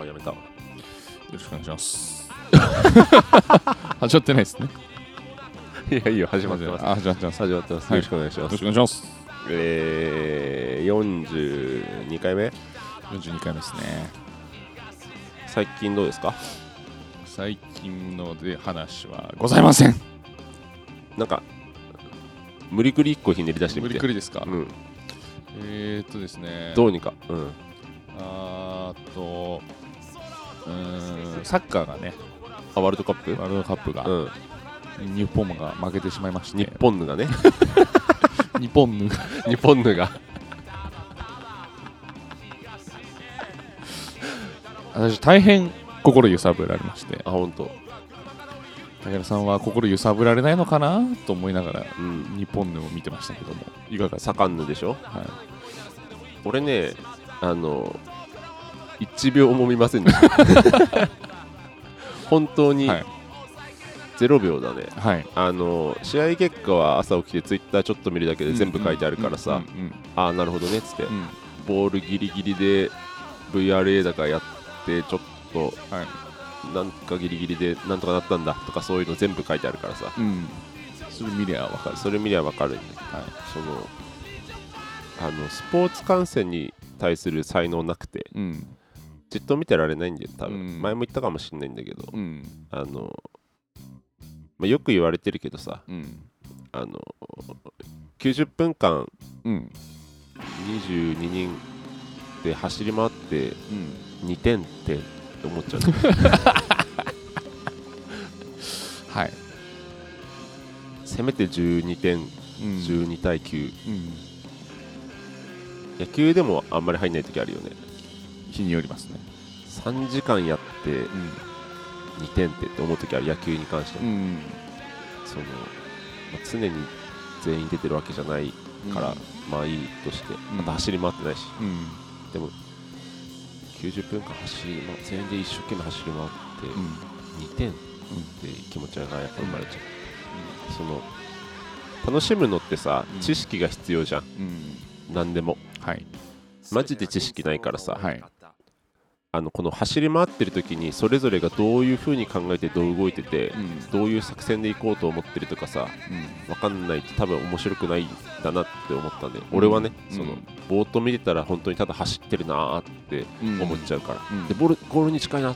あやめた。わよろしくお願いします。始まってないですね。いやいいよ始まってます。あ始まってます。始まってます、はいよろしくお願いしよろしますくお願いします。えー、42回目？42回目ですね。最近どうですか？最近ので話はございません。なんか無理くり1個ひねり出してみて。無理くりですか、うん、えー、っとですね。どうにか？うん。あーっとうーん。サッカーがねあワールドカップ？ワールドカップが、うん。日本が負けてしまいまして。日本ぬがね。日本が。日本ぬが。私大変心揺さぶられまして。あ本当。武田さんは心揺さぶられないのかなと思いながらうん。日本のを見てましたけども。いかがですか、盛んぬでしょ？はい、俺ねあの1秒も見ませんでした。本当にはい。0秒だね、はい。あの試合結果は朝起きてツイッターちょっと見るだけで全部書いてあるからさ、ああなるほどねっつって、うん。うんボールギリギリで VRA だからやってちょっとはい。なんかギリギリでなんとかなったんだとかそういうの全部書いてあるからさ。うん。それ見りゃわかる。それ見りゃ分かるはい。そのあのスポーツ観戦に対する才能なくて。うんじっと見てられないんだよ多分、うん。前も言ったかもしれないんだけど。うん。あの、まあ、よく言われてるけどさうん。あの90分間うん。22人で走り回ってうん。2点って思っちゃう。はい。せめて12点うん。12対9うん。野球でもあんまり入んない時あるよね日によりますね。3時間やってうん。2点ってって思う時ある野球に関しては、うんその、まあ常に全員出てるわけじゃないから、まあいいとしてまた走り回ってないし、うん。でも90分間走り回全員で一生懸命走り回ってうん。2点って気持ちがやっぱ生まれちゃう、その楽しむのってさ、うん。知識が必要じゃん。うん。何でも。はい。マジで知識ないからさ、はいあのこの走り回ってる時にそれぞれがどういう風に考えてどう動いてて、うん。どういう作戦で行こうと思ってるとかさうん。分かんないと多分面白くないんだなって思ったん。で、俺はね、うん。そのぼーっと見てたら本当にただ走ってるなーってうん。思っちゃうから、うん。でボールゴールに近いな。あ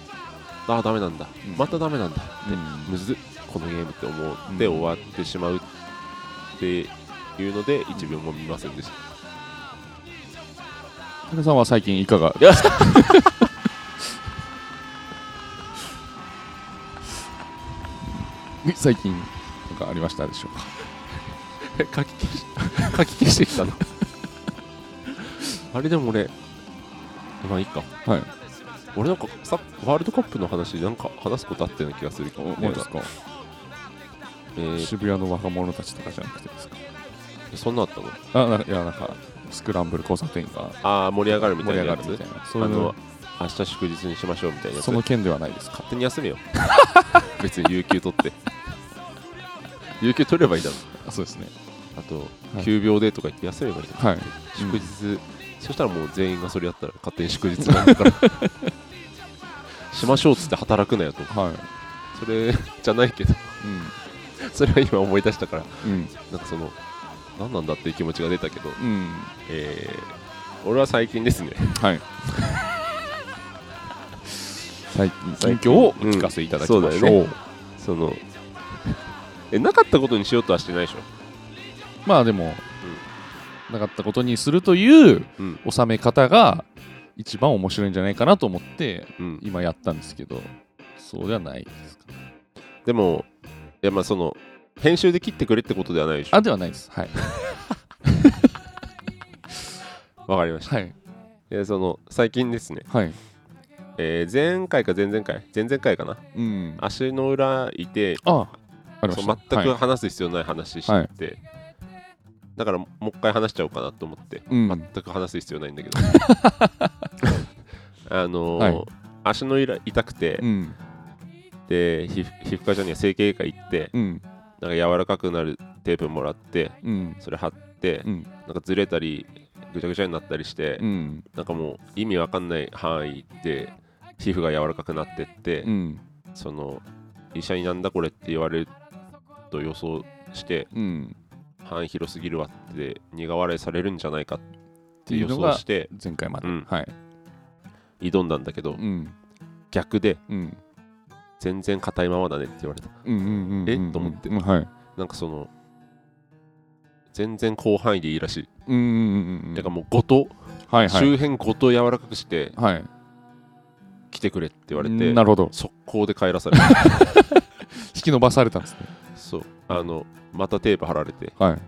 ーダメなんだ、うん。またダメなんだうん。むずっこのゲームって思ってうん。終わってしまうっていうので1秒も見ませんでした、武田さんは最近いかが 最近なんかありましたでしょうか？書き消し 書き消してきたの？あれでも俺まあいいか。はい。俺なんかさワールドカップの話なんか話すことあったような気がするけど、マジですか？えー渋谷の若者たちとかじゃなくてですか？そんなあったの？あいやなんかスクランブル交差点がああ盛り上がるみたいなやつ？上がるみたいなそうあのいうの明日祝日にしましょうみたいなやつ。その件ではないですか。勝手に休めよ。別に有給取って。有給取ればいいだろあそうですね。あと、はい。休病でとか言って休めばいいだろはい。祝日、そしたらもう全員がそれやったら勝手に祝日なんだか。ら しましょうっつって働くなよと。はい。それじゃないけど。それは今思い出したから。うん。うんなんかその何なんだっていう気持ちが出たけど、うん。えー俺は最近ですね。はい。最近をお聞かせいただきましょう,、うん。そうね。そのえなかったことにしようとはしてないでしょ？まあでも、なかったことにするといううん。収め方が一番面白いんじゃないかなと思ってうん。今やったんですけどそうではないですかでもいやまあその編集で切ってくれってことではないでしょ？あではないです。はい。わかりました、はい。でその最近ですね、はいえー前回か前々回前々回かな。うん。足の裏いてああ全くはい。話す必要ない話して、だからもう一回話しちゃおうかなと思って、うん。全く話す必要ないんだけど。あのーはい。足の裏痛くて、うん。で皮膚科じゃねえ整形外科行ってうん。なんか柔らかくなるテープもらってうん。それ貼って、うん。なんかずれたりぐちゃぐちゃになったりして、うん。なんかもう意味わかんない範囲で皮膚が柔らかくなってって、うん。その医者になんだこれって言われると予想してうん。範囲広すぎるわって苦笑いされるんじゃないかっってて予想して前回まで、うん。はい。挑んだんだけどうん。逆でうん。全然硬いままだねって言われた。うんうんうんうんえ？と思って。うんはい。なんかその全然広範囲でいいらしい、うんうんうんうんだからもうごと、はいはい。周辺ごと柔らかくしてはい来てくれって言われてなるほど。速攻で帰らされた 引き伸ばされたんですね。そう。あのまたテープ貼られて。はい。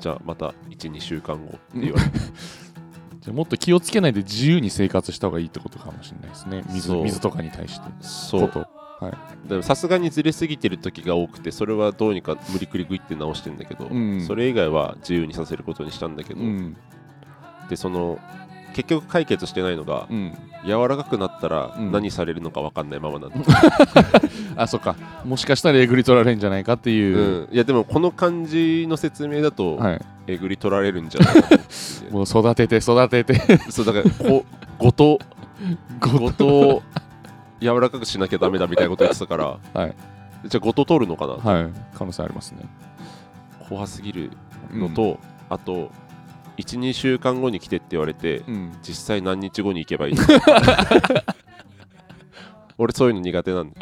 じゃあまた12週間後って言われて。じゃあもっと気をつけないで自由に生活した方がいいってことかもしれないですね。水そう。水とかに対して。そう。こと。でもさすがにずれすぎてる時が多くてそれはどうにか無理くりグイって直してんだけど、うん。それ以外は自由にさせることにしたんだけど、うん。でその結局解決してないのが、うん。柔らかくなったらうん。何されるのか分かんないままなんだ、あそっか。もしかしたらえぐり取られるんじゃないかっていう。う、ん。いやでもこの感じの説明だと、はい。えぐり取られるんじゃないか もう育てて育てて。そうだからこごとごと。柔らかくしなきゃダメだみたいなこと言ってたから、はい。じゃあごと取るのかな、はい。可能性ありますね。怖すぎるのと、あと12週間後に来てって言われてうん。実際何日後に行けばいいの？俺そういうの苦手なんで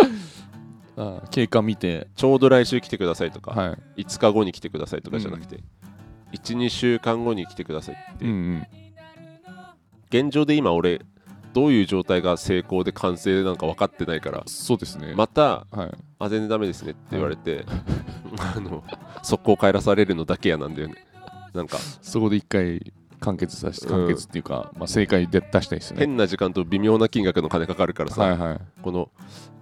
あ経過見て。ちょうど来週来てくださいとか、はい。5日後に来てくださいとかじゃなくて、12週間後に来てくださいって、うんうん。現状で今俺どういう状態が成功で完成なのか分かってないからそうですね。またはい。あ全然ダメですねって言われて、あの速攻帰らされるのだけやなんだよねなんか。そこで一回完結させうん。完結っていうか、まあ、正解で出したいですね。変な時間と微妙な金額の金かかるからさ、はいはい。この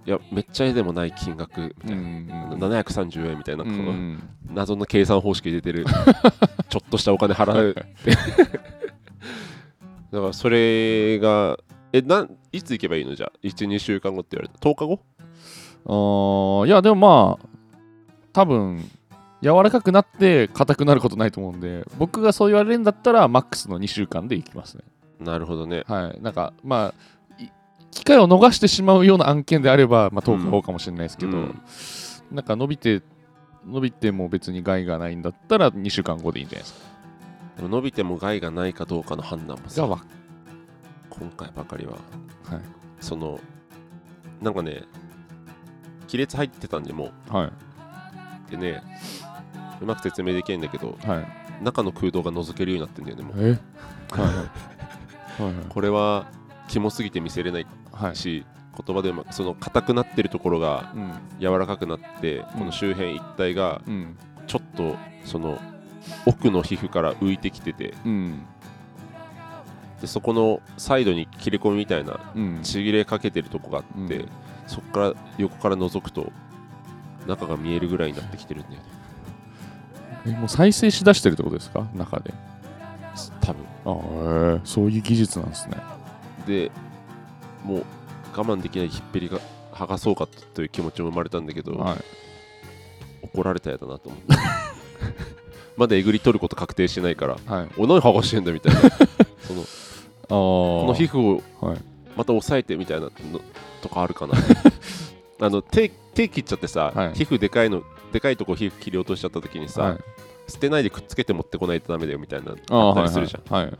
いやめっちゃ絵でもない金額みたいな、ん730円みたいな、謎の計算方式出てる ちょっとしたお金払うって。だからそれがえなんいつ行けばいいの？じゃあ12週間後って言われた10日後？あーいやでもまあ多分柔らかくなって硬くなることないと思うんで僕がそう言われるんだったらマックスの2週間でいきますね。なるほどね。はい。なんかまあい機会を逃してしまうような案件であれば、まあ、10日後かもしれないですけど、うん。なんか伸びて伸びても別に害がないんだったら2週間後でいいんじゃないですか。でも伸びても害がないかどうかの判断もさ今回ばかりは。はい。そのなんかね亀裂入ってたんでもはうでねうまく説明できないんだけどいはい。中の空洞が覗けるようになってんだよねもう。え？はいはい。はいこれはキモすぎて見せれないはい。し言葉でうまくその硬くなってるところがうん。柔らかくなってこの周辺一帯がうん。ちょっとその奥の皮膚から浮いてきててうん。でそこのサイドに切れ込みみたいなうん。ちぎれかけてるとこがあって、うん。そこから横から覗くと中が見えるぐらいになってきてるんだよねえもう再生しだしてるってことですか？中で。多分。ああそういう技術なんですね。でもう我慢できない引っぺりが剥がそうかという気持ちも生まれたんだけど、はい。怒られたやだなと思って。まだえぐり取ること確定してないからはい。お何剥がしてんだみたいな。そのあこの皮膚をはい。また押さえてみたいなのとかあるかな。あの手手切っちゃってさ、はい。皮膚でかいのでかいとこ皮膚切り落としちゃった時にさ、はい。捨てないでくっつけて持ってこないとダメだよみたいなああったりするじゃん、はい。はい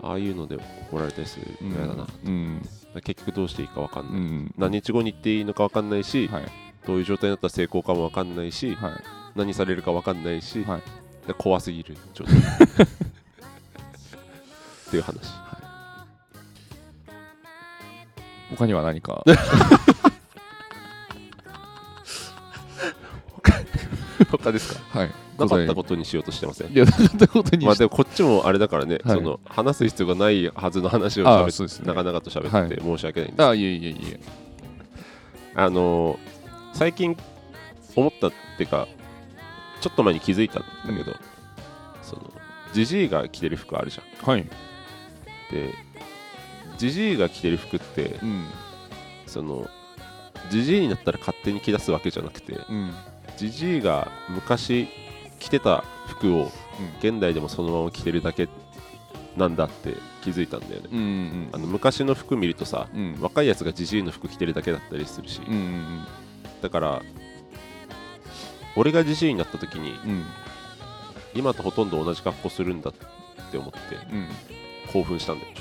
ああいうので怒られたりするうんの嫌だな、うん。結局どうしていいか分かんない、うん。何日後に行っていいのか分かんないし、はい。どういう状態になったら成功かも分かんないし、はい。何されるか分かんないし、はい。で怖すぎる状態。っていう話。他には何か？他ですか？はい。なかったとことにしようとしてません？いやなかったことにしまあでもこっちもあれだからね、はい。その話す必要がないはずの話をああ喋っそうですね。長々と喋はい。って申し訳ないんです、あいえいえいえ。あのー最近思ったっていうかちょっと前に気づいたんだけど、そのジジイが着てる服あるじゃん。はい。でジジイが着てる服ってうん。そのジジイになったら勝手に着出すわけじゃなくてうんジジイが昔着てた服を現代でもそのまま着てるだけなんだって気づいたんだよね、うんうんあの昔の服見るとさうん。若いやつがジジイの服着てるだけだったりするし、うんうんだから俺がジジイになった時にうん。今とほとんど同じ格好するんだって思ってうん。興奮したんだよ。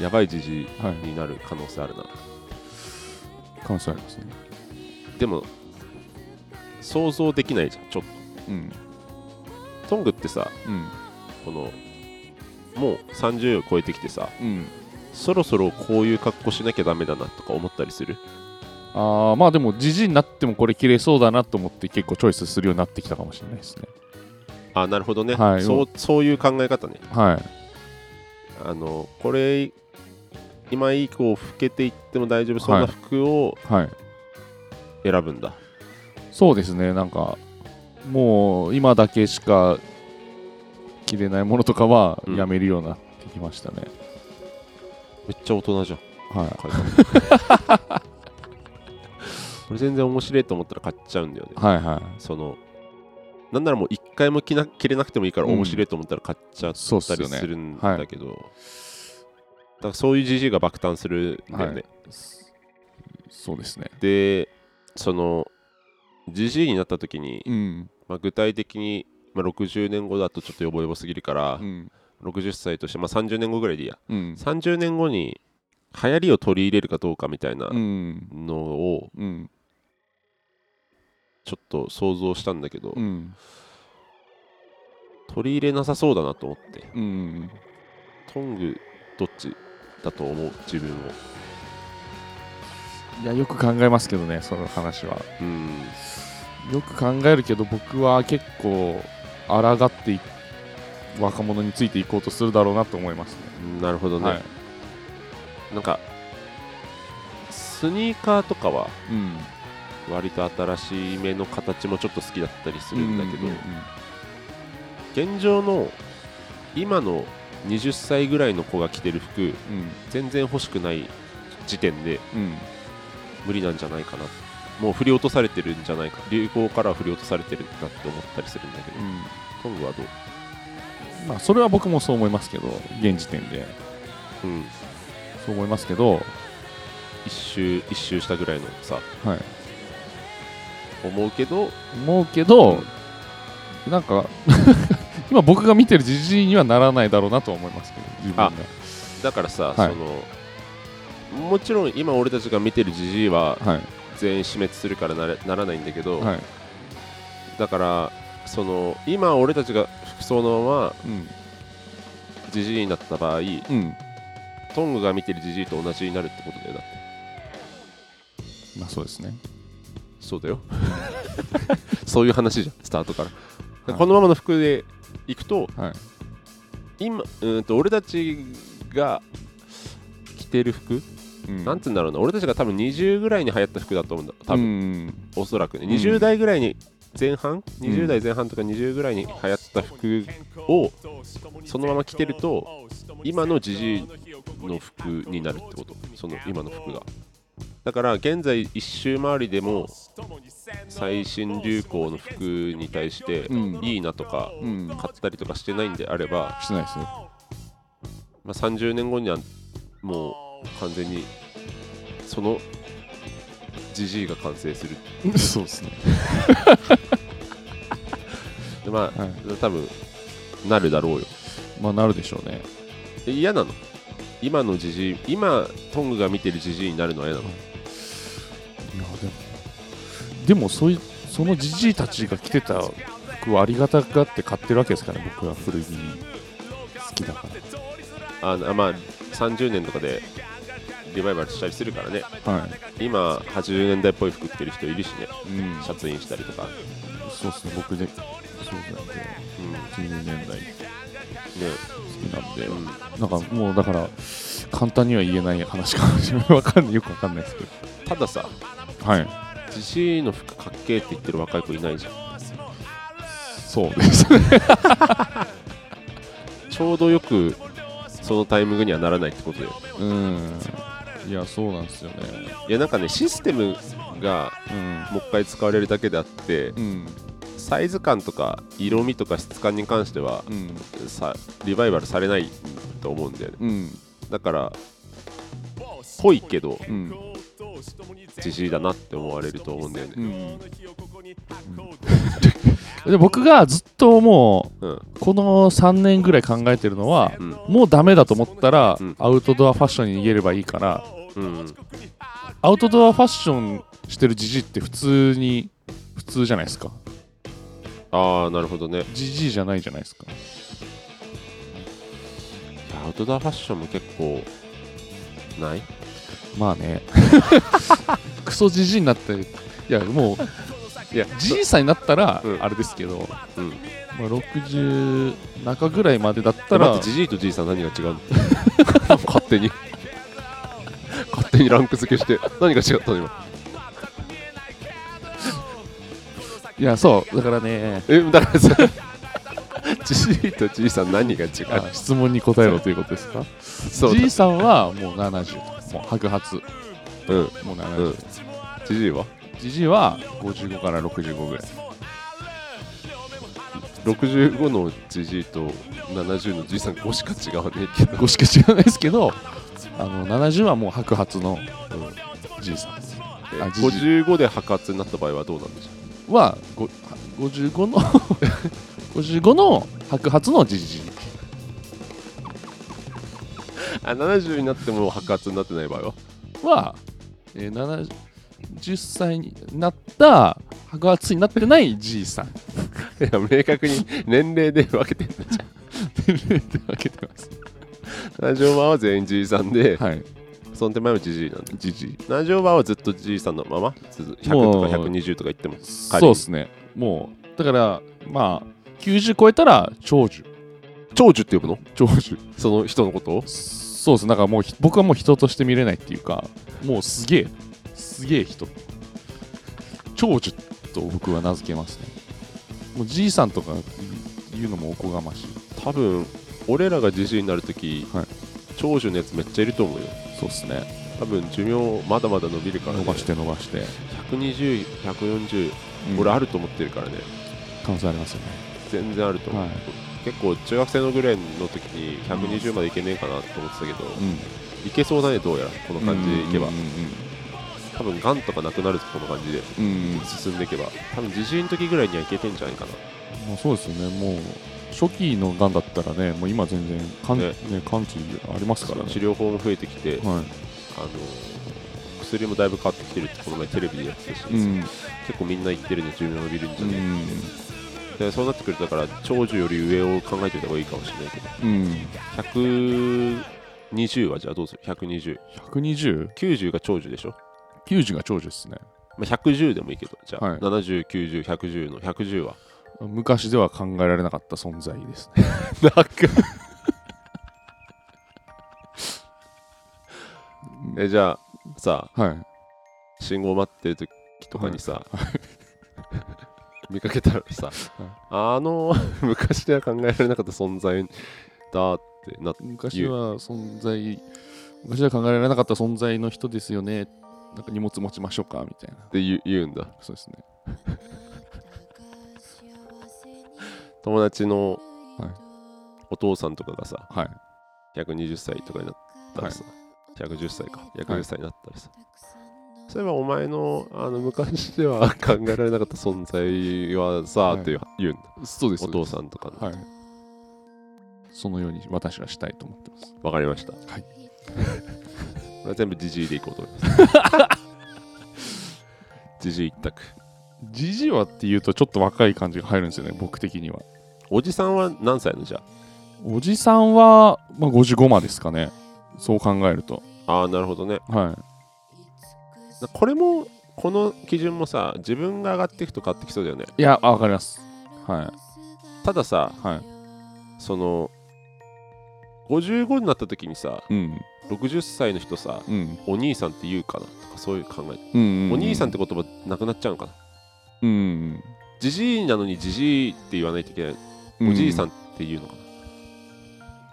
やばいジジイはいになる可能性あるな。可能性ありますねでも想像できないじゃんちょっうん。とトングってさうん。このもう30を超えてきてさうん。そろそろこういう格好しなきゃダメだなとか思ったりする？ああまあでもじじいになってもこれ綺麗そうだなと思って結構チョイスするようになってきたかもしれないですね。あなるほどね、はい。そうそういう考え方ね。はい。あのこれ今以降老けていっても大丈夫そうな服をはい選ぶんだ、そうですね。なんかもう今だけしか着れないものとかはうんやめるようになってきましたね、めっちゃ大人じゃん。はい。買い方これ全然面白いと思ったら買っちゃうんだよね。はいはい。そのなんならもう一回も着な着れなくてもいいからうん。面白いと思ったら買っちゃったりするんだけど、だからそういうじじいが爆誕するんだよね、はい。そうですね。でそのじじいになった時に、うん。まあ、具体的に、まあ、60年後だとちょっとヨボヨボすぎるから、うん。60歳として、まあ、30年後ぐらいでいいや。うん。30年後に流行りを取り入れるかどうかみたいなうん。のをうん。ちょっと想像したんだけど、うん。取り入れなさそうだなと思って。うん。トングどっちだと思う？自分をいやよく考えますけどねその話は。うん。よく考えるけど僕は結構抗ってい若者についていこうとするだろうなと思いますね。なるほどね、はい。なんかスニーカーとかはうん。割と新しめの形もちょっと好きだったりするんだけど、うん現状の今の20歳ぐらいの子が着てる服うん。全然欲しくない時点でうん無理なんじゃないかな。もう振り落とされてるんじゃないか。流行からは振り落とされてるなって思ったりするんだけど、うん。トはどう？まあそれは僕もそう思いますけど現時点で。うん。そう思いますけど。一周一周したぐらいのさ。はい。思うけど。思うけどなんか 今僕が見てるじじいにはならないだろうなとは思いますけど自分が。あだからさ、はい。そのもちろん今俺たちが見てるジジイははい。全員死滅するからなれならないんだけど、はい。だからその今俺たちが服装のままうん。ジジイになった場合うん。トングが見てるジジイと同じになるってことだよだって。まあそうですね。そうだよ。そういう話じゃんスタートから、はい。このままの服でいくとはい。今うーんと俺たちが着てる服、うん。なんつうんだろうな。俺たちが多分20ぐらいに流行った服だと思うんだ。多分、うん。おそらくね、ん。20代ぐらいに前半？20代前半とか20ぐらいに流行った服をそのまま着てると今のジジイの服になるってこと？その今の服が。だから現在一周回りでも最新流行の服に対してうん。いいなとかうん。買ったりとかしてないんであれば、してないですね。まあ、30年後にはもう完全にそのジジイが完成する。そうですね。でまあ、はい。多分なるだろうよ。まあなるでしょうね。え嫌なの？今のジジイ今トングが見てるジジイになるのは嫌なの？い。やでもでもそういうそのじじいたちが着てた服をありがたがって買ってるわけですからね僕は古着好きだから。ああまあ30年とかでリバイバルしたりするからね。は今80年代っぽい服着てる人いるしね。い、うん、シャツインしたりとか、そうですね。僕でそうなんでうん。ね90年代。好きなんで、うん、なんかもうだから簡単には言えない話かもしれない。わかんない。よくわかんないですけど。たださはい。ジジイの服かっけーって言ってる若い子いないじゃん。そうです ちょうどよくそのタイミングにはならないってことようんいやそうなんですよね。いやなんかねシステムがうん。もう一回使われるだけであってうん。サイズ感とか色味とか質感に関してはうん。さリバイバルされないと思うんだよね。うん。だからぽいけどうん。じじいだなって思われると思うんだよね。うんで僕がずっともうこの3年ぐらい考えてるのはうん。もうダメだと思ったら、うん。アウトドアファッションに逃げればいいからうんアウトドアファッションしてるじじいって普通に普通じゃないですか。ああなるほどね。じじいじゃないじゃないですか。アウトドアファッションも結構ない？まあね。クソじじいになっていやもういやじいさんになったらうん。あれですけど、うん。まあ、60中ぐらいまでだった待らってじじいとじいさん何が違うの？勝手に。勝手にランク付けして何が違ったの今？いやそうだからねえだからさじじいとじいさん何が違う？あ質問に答えろということですか？そうじいさんはもう70もう白髪。うん。もう70、うん。じじいは？じじいは55から65ぐらい。65のじじいと70のじいさん5しか違わねえけど、5しか知らないですけど。あの70はもう白髪のじいさん。ですえあじじい。55で白髪になった場合はどうなんでしょはご55の 55の白髪のじじい。うあ70になっても白髪になってない場合は？は、えー、70歳になった白髪になってないじいさん。いや明確に年齢で分けてんだじ年齢で分けてます。ゃん70番は全員じいさんで、はい。その手前はじじいなんだじじい。70番はずっとじいさんのままず100もうとか120とか言ってもそうですね。もうだからまあ90超えたら長寿。長寿って呼ぶの？長寿。その人のことを？そうです。だからもうひ僕はもう人として見れないっていうかもうすげえすげえ人。長寿と僕は名付けますね。もうじいさんとか言うのもおこがましい。多分俺らがじじいになるとき、はい。長寿のやつめっちゃいると思うよ。そうっすね。多分寿命まだまだ伸びるから、ね、伸ばして伸ばして、120140、うん。俺あると思ってるからね。可能性ありますよね。全然あると思う、はい。結構中学生のぐらいの時に120までいけねえかなと思ってたけど、うん。いけそうだねどうやら。この感じでいけば、うん多分がんとかなくなるぞこの感じでうん。うん、うん進んでいけば多分自信の時ぐらいにはいけてんじゃないかな。もうそうですよね。もう初期のがんだったらねもう今全然完,、ね。ね完治ありますからね。治療法も増えてきて、はい。あの薬もだいぶ変わってきてるってこの前テレビでやってたし、うん。結構みんな言ってるね寿命伸びるんじうゃね。えん。でそうなってくるとだから長寿より上を考えておいた方がいいかもしれないけど。うん。120はじゃあどうする？12090 120?90 が長寿でしょ、が長寿ですね。まあ、110でもいいけどじゃあ、はい。7090100110の110は？昔では考えられなかった存在ですね。なんか。えじゃあさはい。信号待ってる時とかにさ、見かけたらさ、あの 昔では考えられなかった存在だってなって昔は存在昔は考えられなかった存在の人ですよねなんか荷物持ちましょうかみたいな。言う言うんだ。そうですね。友達のはいお父さんとかがさはい。120歳とかになったらさ、110歳か。110歳になったらさ、そういえばお前のあの昔では考えられなかった存在はさ、はい。って言うんだ。そうです。お父さんとかの。はい。そのように私はしたいと思ってます。わかりました。はい。これは全部ジジイでいこうと思います。ジジイ一択。じじいはっていうとちょっと若い感じが入るんですよね僕的には。おじさんは何歳のじゃおじさんは、まあ、55までですかね。そう考えると。ああー、なるほどね。はこれも、この基準もさ、自分が上がっていくと変わってきそうだよね。いいやあわかります。はたださ、いはい。その、55になった時にさ、うん60歳の人さ、うん。お兄さんって言うかなとか、そういう考え。うんうんお兄さんって言葉なくなっちゃうのかな。うんジジイなのにジジイって言わないといけない。おじいさんっていうのか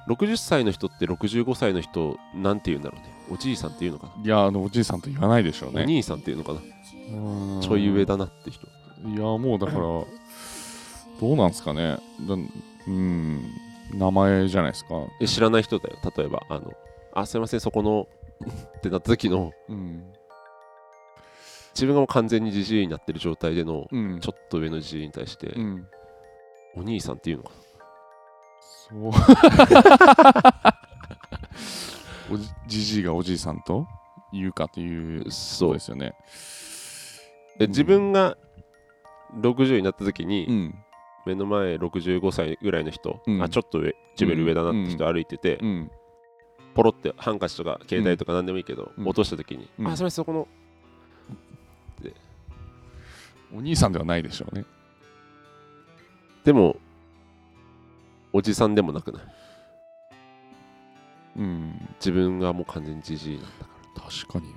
な、60歳の人って65歳の人なんて言うんだろうね。おじいさんっていうのかな、いやあのおじいさんと言わないでしょうね。お兄さんっていうのかな、うん。ちょい上だなって人。いやもうだからどうなんですかね。だうん。名前じゃないですか。え知らない人だよ。例えばあのあすいませんそこの ってなった時の。うん。自分がもう完全にじじいになってる状態でのうん。ちょっと上のじじいに対して、うん。お兄さんっていうのかそう。おじじじいがおじいさんと言うかというなそそううですよね。え自分が60になった時に、うん。目の前65歳ぐらいの人、うん。あちょっと上自分より上だなって人歩いてて、うんポロってハンカチとか携帯とか何でもいいけど、うん。落とした時に、うん。あそれそこの。お兄さんではないでしょうね。でもおじさんでもなくない？うん。自分がもう完全にじじいなんだから。確かにね。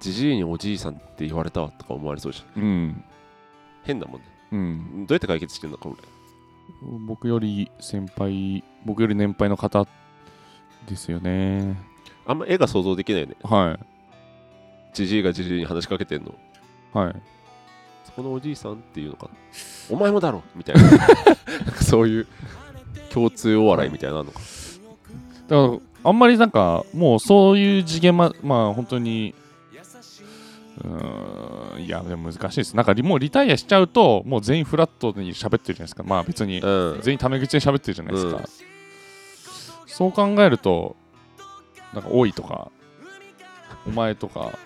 じじいにおじいさんって言われたわとか思われそうじゃん。うん。変だもんね。うん。どうやって解決してんのか俺僕より先輩僕より年配の方ですよね。あんま絵が想像できないよね。はじじいがじじいに話しかけてんの。いはい。そこのおじいさんっていうのかな。お前もだろみたいな。そういう共通お笑いみたいなのあんのか。だからあんまりなんかもうそういう次元ままあ本当にうーんいやでも難しいです。なんかリもうリタイアしちゃうともう全員フラットに喋ってるじゃないですか。まあ別にうん。全員タメ口で喋ってるじゃないですか、うんそう考えるとなんか多いとかお前とか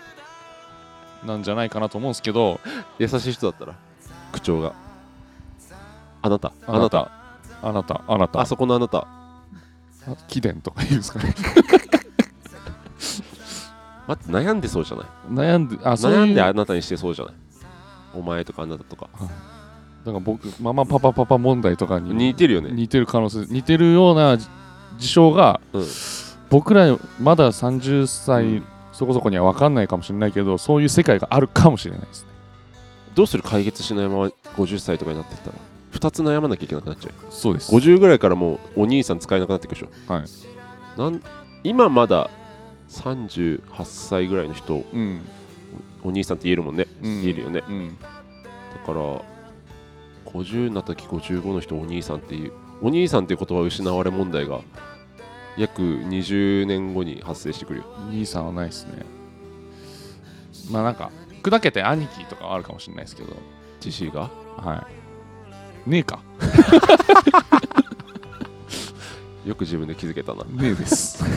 なんじゃないかなと思うんですけど優しい人だったら口調が。あなた。あなた。あなた。あなた。あそこのあなた。あ貴殿とか言うんですかね。待って悩んでそうじゃない？悩んであそういう。悩んであなたにしてそうじゃない？お前とかあなたとか。だから僕ママパパパパ問題とかに似てるよね。似てる可能性似てるような事象がうん。僕らまだ30歳、うん。そこそこには分かんないかもしれないけどそういう世界があるかもしれないですね。どうする解決しないまま50歳とかになってったら2つ悩まなきゃいけなくなっちゃう。よそうです。50ぐらいからもうお兄さん使えなくなってくるでしょ。はい。なん今まだ38歳ぐらいの人うん、お兄さんって言えるもんね。うん、言えるよね。うん、だから50になった時55の人お兄さんっていうお兄さんっていう言葉失われ問題が約20年後に発生してくるよ。兄さんはないですね。まあなんか砕けて兄貴とかはあるかもしれないですけど。ジジイが？はい。ねえか。よく自分で気づけたな。ねえです。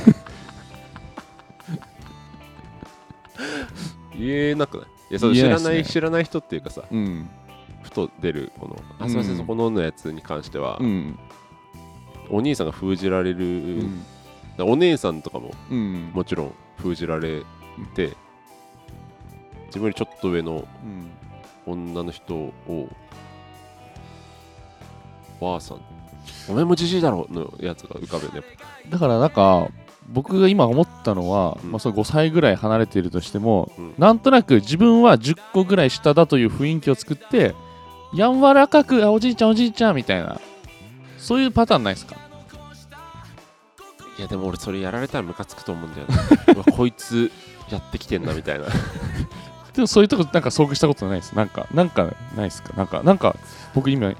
言えなくない？いやそう知らない知らない人っていうかさ。うん。ふと出るこの「あすいません、うん。そこの」のやつに関しては、うん。お兄さんが封じられる、うん。お姉さんとかもうん。もちろん封じられて、自分よりちょっと上のうん。女の人をばあさん。お前もじじいだろのやつが浮かぶよね。だからなんか僕が今思ったのは、うん。まあ、それ5歳ぐらい離れているとしても、うん。なんとなく自分は10個ぐらい下だという雰囲気を作って柔らかくあおじいちゃんおじいちゃんみたいな。そういうパターンないですか？いやでも俺それやられたらムカつくと思うんだよね。うわこいつやってきてんなみたいな。でもそういうとこなんか遭遇したことないです？なんかなんかないですか？なんかなんか僕今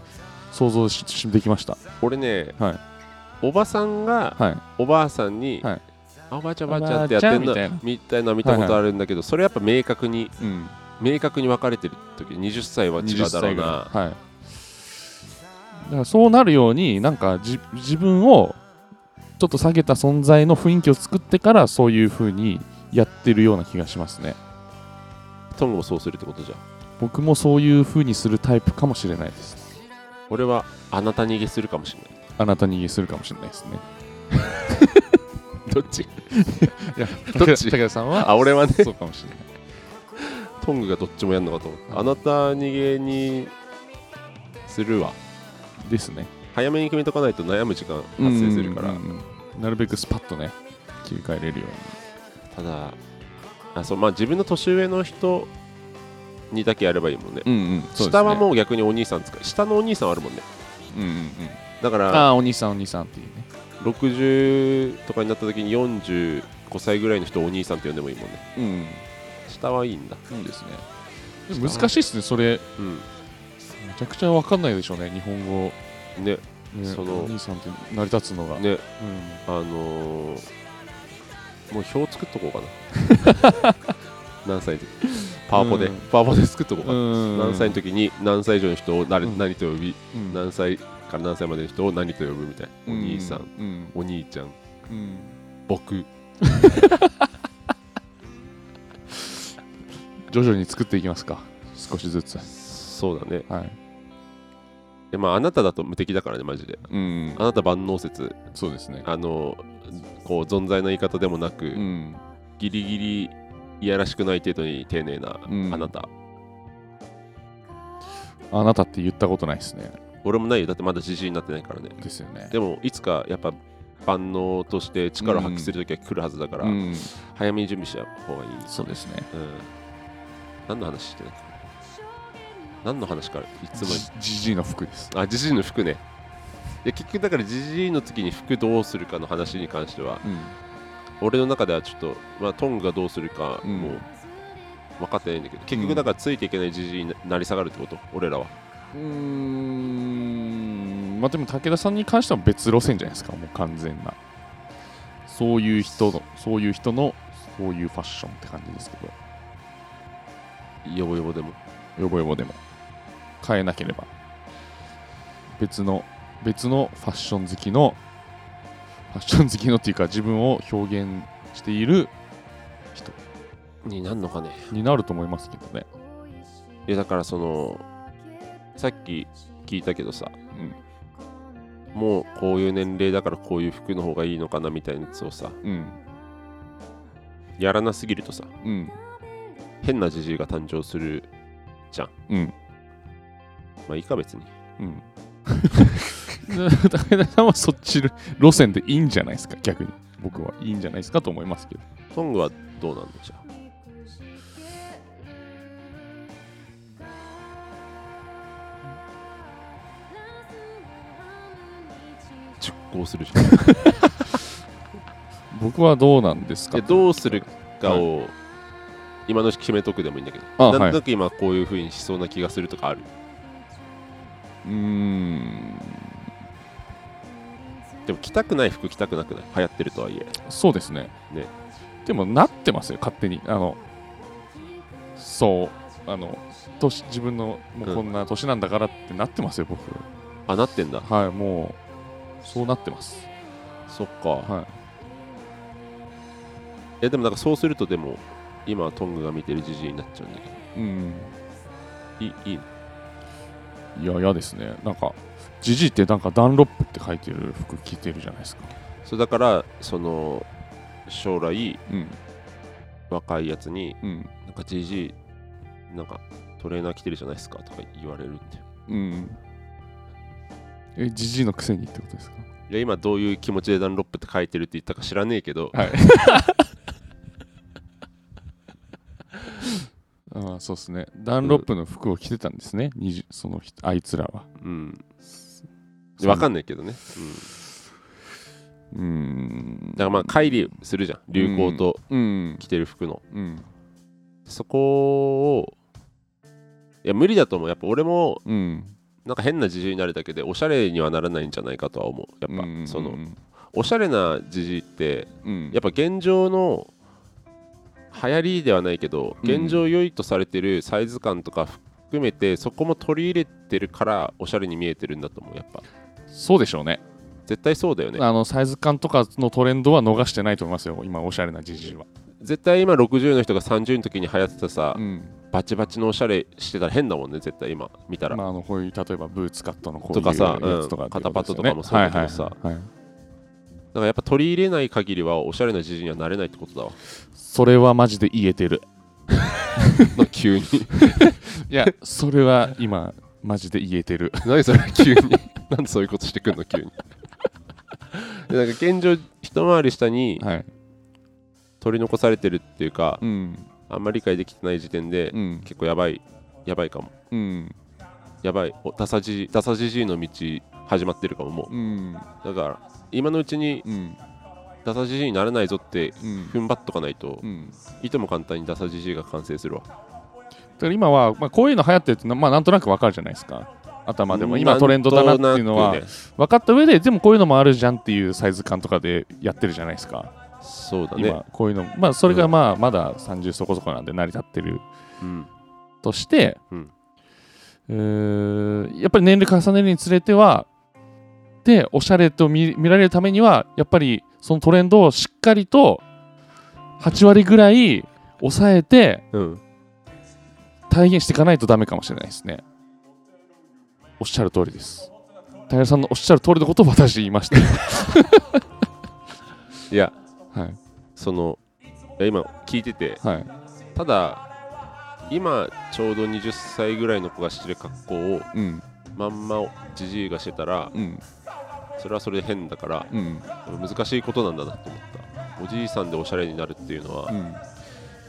想像ししできました。俺ね、はい。おばさんがはい。おばあさんに、はい。あおばあちゃんおばあちゃんってやってんのみたいな。見たことあるんだけど、それやっぱ明確にうん明確に分かれてる時20歳は違うだろうな。はい。だからそうなるようになんかじ自分をちょっと下げた存在の雰囲気を作ってからそういう風にやってるような気がしますね。トングもそうするってことじゃん。僕もそういう風にするタイプかもしれないです。俺はあなた逃げするかもしれない。あなた逃げするかもしれないですね。どっち？いやどっち？武田さんは？あ俺はね。そうかもしれないトングがどっちもやんのかと思ったあなた逃げにするわ。ですね。早めに決めとかないと悩む時間発生するから。うんうんうんなるべくスパッとね切り替えれるよただあそうまあ自分の年上の人にだけやればいいもんね。うにうんうん下はもう逆にお兄さん使い下のお兄さんあるもんね。うんうんうん。だからああお兄さんお兄さんっていうね。60とかになった時に45歳ぐらいの人をお兄さんって呼んでもいいもんね。うん下はいいんだ。ですね。でも難しいですねそれ。うん。ちゃくちゃ分かんないでしょうね日本語、ねね、そのお兄さんって成り立つのが、ねうん。あのーもう表作っとこうかな。何歳でパワポで、うん。パワポで作っとこうかな、うん。何歳の時に何歳以上の人を誰、うん。何と呼びうん。何歳から何歳までの人を何と呼ぶみたいな、お兄さんうんお兄ちゃんうん僕徐々に作っていきますか少しずつそうだねはい、でまああなただと無敵だからねマジでうんあなた万能説そうですねあのこう存在の言い方でもなく、うんギリギリいやらしくない程度に丁寧なあなた、あなたって言ったことないですね俺もないよだってまだじじいになってないからねですよねでもいつかやっぱ万能として力を発揮する時は来るはずだから、うん早めに準備した方がいい、そうですねうん、何の話してたっけ何の話からいつもじじじいの服です。あじじいの服ね。いや結局だからじじいの時に服どうするかの話に関してはうん。俺の中ではちょっと、まあ、トングがどうするかうん。もう分かってないんだけど、結局だからついていけないじじいになり下がるってこと？俺らは。うーん。まあでも武田さんに関しては別路線じゃないですか。もう完全な。そういう人のそういう人のそういうファッションって感じですけどヨボヨボでも。ヨボヨボでも。変えなければ。別の別のファッション好きのファッション好きのっていうか自分を表現している人。になんのかね。になると思いますけどね。いやだからそのさっき聞いたけどさ。うん。もうこういう年齢だからこういう服の方がいいのかなみたいなやつをさ。うん。やらなすぎるとさ。うん変なじじいが誕生するうん。まあいいか別に。うん。武田さんはそっち路線でいいんじゃないですか逆に。僕はいいんじゃないですかと思いますけど。トングはどうなんのじゃ？あ熟考するじゃん。僕はどうなんですか？でどうするかを今のうち決めとくでもいいんだけど。なんとなく今こういう風にしそうな気がするとかある？うーん。でも着たくない服着たくなくない？流行ってるとはいえ。そうですね。ね。でもなってますよ勝手に。あのそう。あの年自分のもうこんな年なんだからってなってますよ、僕。あなってんだ。はいもうそうなってます。そっか、はい。えでもなんかそうするとでも今はトングが見てるじじいになっちゃうんだけうんどいいいいや嫌ですね。なんかジジイってなんかダンロップって書いてる服着てるじゃないですか。それだからその将来うん若いやつにうんなんかじじいなんかトレーナー着てるじゃないですかとか言われるんでうんえジジイのくせにってことですか？いや今どういう気持ちでダンロップって書いてるって言ったか知らねえけど、はいああそうですね。ダンロップの服を着てたんですね、20その人あいつらは。うん。わかんないけどね、うん、うーん。だからまあ乖離するじゃん。流行とうん。着てる服の。うん。そこをいや無理だと思う。やっぱ俺もうん。なんか変なじじいになるだけでおしゃれにはならないんじゃないかとは思う。やっぱ、うん。そのおしゃれなじじいってうん。やっぱ現状の流行りではないけどうん。現状良いとされてるサイズ感とか含めてそこも取り入れてるからおしゃれに見えてるんだと思うやっぱ。そうでしょうね。絶対そうだよね。あのサイズ感とかのトレンドは逃してないと思いますよ今おしゃれなジジイは。絶対今60の人が30の時に流行ってたさ、うん。バチバチのおしゃれしてたら変だもんね絶対今見たら、まああのこういう例えばブーツカットのこういうとかさやつとかうんっていうことですよね。肩パッドとかもそうだけどさ。はいはいはいはいだからやっぱ取り入れない限りはおしゃれなじじいにはなれないってことだわ。それはマジで言えてる。急に。いやそれは今マジで言えてる。何それ急に。なんでそういうことしてくんの急に。でなんか現状一回り下にはい。取り残されてるっていうか、うん。あんまり理解できてない時点で、うん。結構やばいやばいかも。うん。やばい。おダサじじダサじじいの道始まってるかももう。ん。うだから今のうちにうん。ダサじじいにならないぞってうん。踏ん張っとかないと、うん。いとも簡単にダサじじいが完成するわ。だから今は、まあ、こういうの流行ってるってな,、まあ、なんとなくわかるじゃないですか。頭でも。今トレンドだなっていうのは分かった上ででもこういうのもあるじゃんっていうサイズ感とかでやってるじゃないですか。そうだね。今こういうのまあそれがまあまだ30そこそこなんで成り立ってる。うん。として、うん。うーやっぱり年齢重ねるにつれてはでおしゃれと見見られるためにはやっぱりそのトレンドをしっかりと8割ぐらい抑えてうん。体現していかないとダメかもしれないですね。おっしゃる通りです。平さんのおっしゃる通りのことを私言いました。いやはい。その今聞いててはい。ただ今ちょうど20歳ぐらいの子がしてる格好をうんまんまじじいがしてたらうん。それはそれで変だからうん。難しいことなんだなと思った。おじいさんでおしゃれになるっていうのはうん。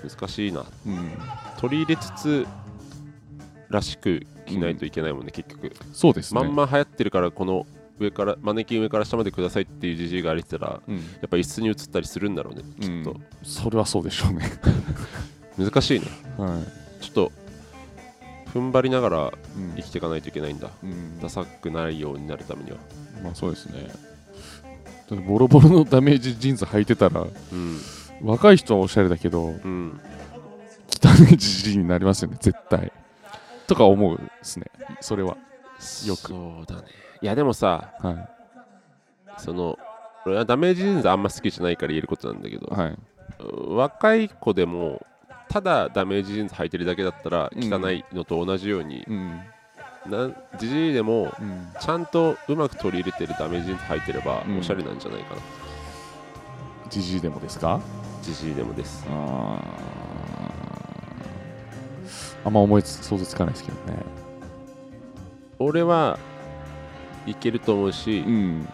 難しいな。うん。取り入れつつらしく着ないといけないもんね、結局。そうですね。まんま流行ってるからこの上からマネキン上から下までくださいっていうじじいが歩いてたらうん。やっぱ一室に移ったりするんだろうねきっと、それはそうでしょうね。難しいねはい。ちょっと踏ん張りながらうん。生きていかないといけないんだ。うん。ダサくないようになるためには。まあそうですね。ボロボロのダメージジーンズ履いてたらうん。若い人はおしゃれだけどうん。汚いじじいになりますよね絶対。とか思うですね。それは。よく。そうだね。いやでもさはそのダメージジーンズあんま好きじゃないから言えることなんだけどい、はい。若い子でもただダメージジーンズ履いてるだけだったらうん。汚いのと同じように、じじいでもうん。ちゃんとうまく取り入れてるダメージジーンズ履いてればうん。おしゃれなんじゃないかな。じじいでもですか？じじいでもです。あー。あんま思いつ想像つかないですけどね。俺はいけると思うし、ん。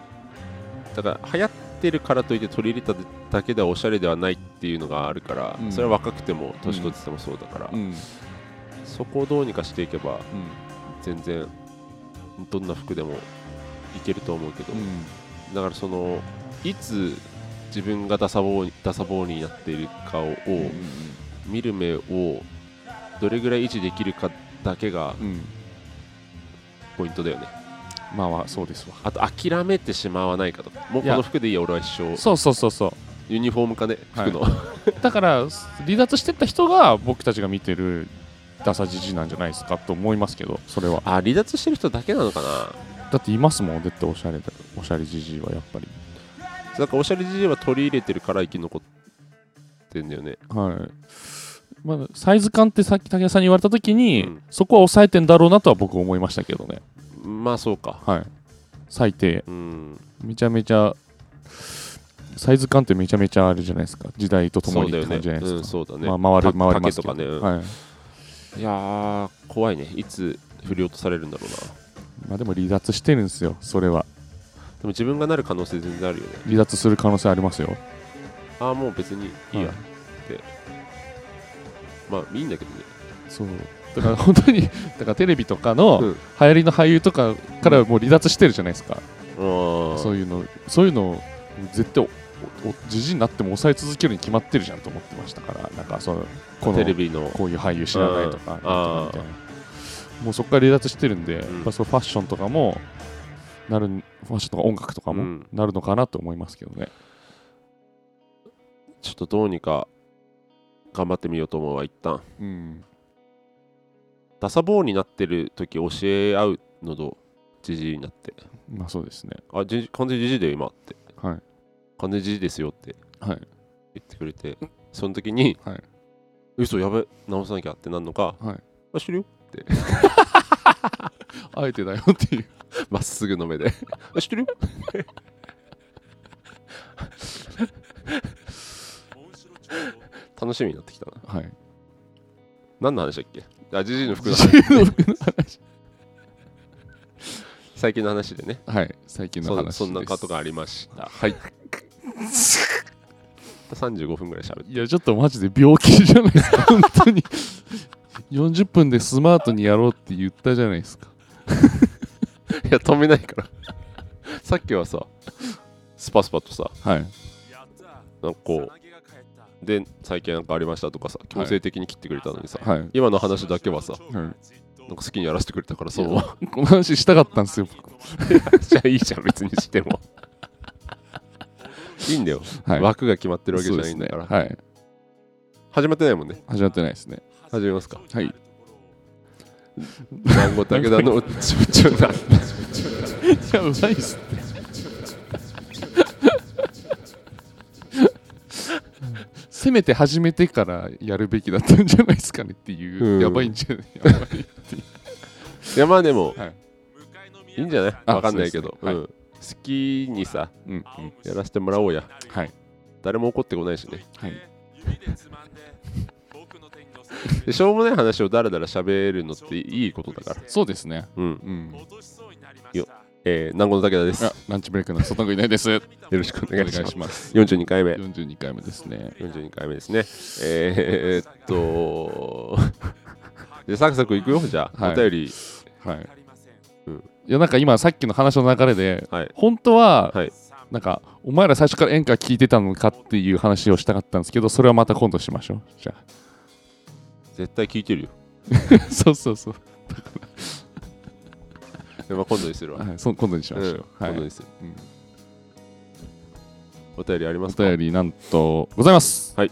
だから流行ってるからといって取り入れただけではおしゃれではないっていうのがあるから、うん。それは若くても年取っててもそうだから、うん。そこをどうにかしていけばうん。全然どんな服でもいけると思うけど、うん。だからそのいつ自分がダサボーダサボーになっているかを、見る目をどれぐらい維持できるかだけがうん。ポイントだよね。まあまあそうですわ。あと諦めてしまわないかとか。もうこの服でいいや俺は一生。そうそうそうそうユニフォーム化ねはい。服の、だから離脱してった人が僕たちが見てるダサじじなんじゃないですかと思いますけどそれは。あ離脱してる人だけなのかな。だっていますもん絶対おしゃれだおしゃれじじいはやっぱり。だからおしゃれじじいは取り入れてるから生き残ってんだよね。はい。まあ、サイズ感ってさっき武田さんに言われた時に、うん。そこは抑えてんだろうなとは僕思いましたけどね。まあそうか。はい。最低。うん。めちゃめちゃサイズ感ってめちゃめちゃあるじゃないですか。時代とともにって感じじゃないですか。うん、そうだね、まあ、回るた回りますけど。丈とかね、うんはい。いやー怖いね。いつ振り落とされるんだろうな。まあ、でも離脱してるんですよそれは。でも自分がなる可能性全然あるよね。離脱する可能性ありますよ。ああもう別にいいや。はい。って、まあいいんだけどね。そう。だから本当にだからテレビとかのうん。流行りの俳優とかからもう離脱してるじゃないですか、あーそういうのそういうの絶対じじいになっても抑え続けるに決まってるじゃんと思ってましたからなんかそのこのテレビの。こういう俳優知らないとかもうそこから離脱してるんで、ん。やっぱそうファッションとかもなるファッションとか音楽とかもうん。なるのかなと思いますけどね、ちょっとどうにか頑張ってみようと思うわ一旦。うん、ダサボーになってる時教え合うのどじじいになって。まあそうですね。あじ完全にじじいだよ今ってはい完全にじじいですよってはい。言ってくれてその時に、はい。嘘やべ直さなきゃってなるのかはい。あ知るよあえてだよっていう。まっすぐの目で。あ知ってるよ 楽しみになってきたな。はい。何の話だっけ？あじじいの服のじ話。じいの服の話。最近の話でね。はい。最近のそ話です。そんなことがありました。はい35分ぐらい喋って。いやちょっとマジで病気じゃないですか。本当に。40分でスマートにやろうって言ったじゃないですか。いや止めないから。さっきはさスパスパとさはい。なんかこうで最近なんかありましたとかさ強制的に切ってくれたのにさ、はい、今の話だけはさはい、なんか好きにやらせてくれたからそう。この話したかったんですよ僕。じゃあいいじゃん別にしてもいいんだよ、はい。枠が決まってるわけじゃないんだから、はい。始まってないもんね。始まってないですね。始めますか。はい。団子武田の ちょちょないやうまいっすってせめて始めてからやるべきだったんじゃないですかねっていう、うんやばいんじゃないやばいっていやまあでも、はいい、いんじゃないあわかんないけど、ねうん、好きにさうんうんやらせてもらおうや。はい。誰も怒ってこないしね。はい。でしょうもない話をだらだら喋るのっていいことだから。そうですね。うん。うん。えー、南郷の武田です。あランチブレイクの外国いないです。よろしくおお願いします。します。42回目。42回目ですね。42回目ですね。えー、っと じゃあサクサクいくよ。じゃあ、はい。お便り。はい、うんいやなんか今さっきの話の流れではい。本当は、はい。なんかお前ら最初から演歌聞いてたのかっていう話をしたかったんですけどそれはまた今度しましょう。じゃ絶対聞いてるよ。あ そうそうそう、でまあ今度にするわ、はい、そ今度にしましょう、うんはい。今度にする。うん。お便りありまおすか？便りなんとございます。はい。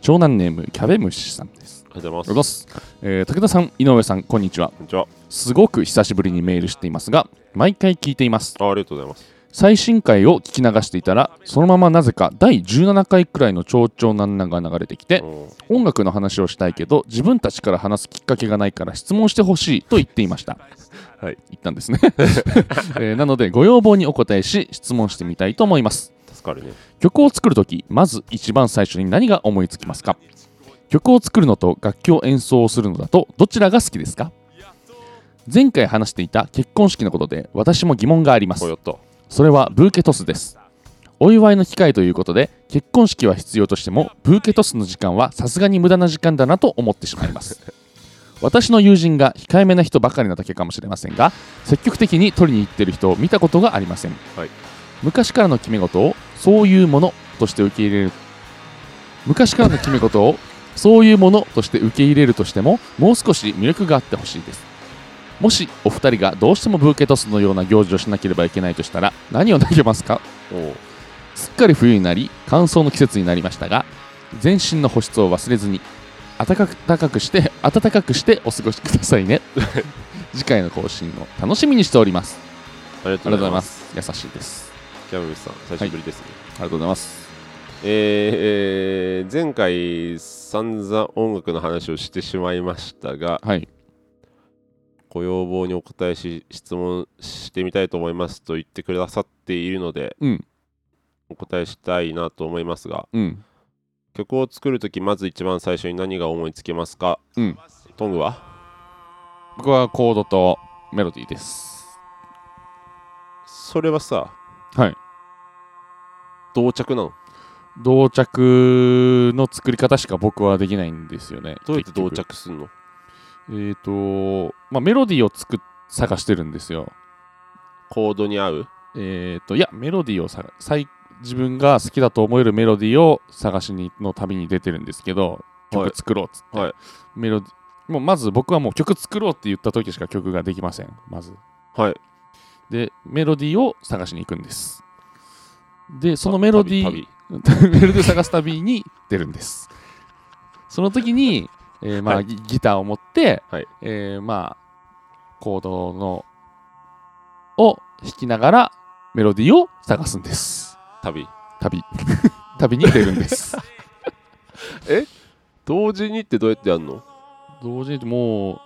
長男ネームキャベムシさんですありがとうごあざいます。えー武田さん井上さんこんにちは。こんにちは。すごく久しぶりにメールしていますが毎回聞いています。あありがとうございます。最新回を聞き流していたらそのままなぜか第17回くらいの長々なんなが流れてきてうん。音楽の話をしたいけど自分たちから話すきっかけがないから質問してほしいと言っていました。はい。言ったんですね、えーなのでご要望にお答えし質問してみたいと思います。助かるね。曲を作るときまず一番最初に何が思いつきますか？曲を作るのと楽器を演奏するのだとどちらが好きですか？前回話していた結婚式のことで私も疑問があります。それはブーケトスです。お祝いの機会ということで結婚式は必要としてもブーケトスの時間はさすがに無駄な時間だなと思ってしまいます。私の友人が控えめな人ばかりなだけかもしれませんが積極的に取りに行っている人を見たことがありません、はい。昔からの決め事をそういうものとして受け入れる昔からの決め事をそういうものとして受け入れるとしてももう少し魅力があってほしいです。もしお二人がどうしてもブーケトスのような行事をしなければいけないとしたら何を投げますか？おう。すっかり冬になり乾燥の季節になりましたが全身の保湿を忘れずに暖かくして暖かくしてお過ごしくださいね。次回の更新を楽しみにしております。ありがとうございます。す。優しいです。キャムさん久しぶりですね、ありがとうございますえーえー前回散々音楽の話をしてしまいましたがはい。ご要望にお答えし質問してみたいと思いますと言ってくださっているのでうん。お答えしたいなと思いますがうん。曲を作るときまず一番最初に何が思いつきますか？うん。トングは？僕はコードとメロディーです。それはさはい。同着なの？同着の作り方しか僕はできないんですよね。どうやって同着すんの？えっ、とまあメロディーを作っ探してるんですよ。コードに合う？えっ、といやメロディーをさ最自分が好きだと思えるメロディーを探しにの旅に出てるんですけどはい。曲作ろうっつって、はい。メロディもうまず僕はもう曲作ろうって言った時しか曲ができません。まず。はい。でメロディーを探しに行くんです。でそのメロディー旅 メロディーを探す旅に出るんです。その時に、えーまあはい。ギギターを持って、はい。えーまあコードのを弾きながらメロディーを探すんです。旅。旅。旅に出るんです。同時にってどうやってやるの？同時にもう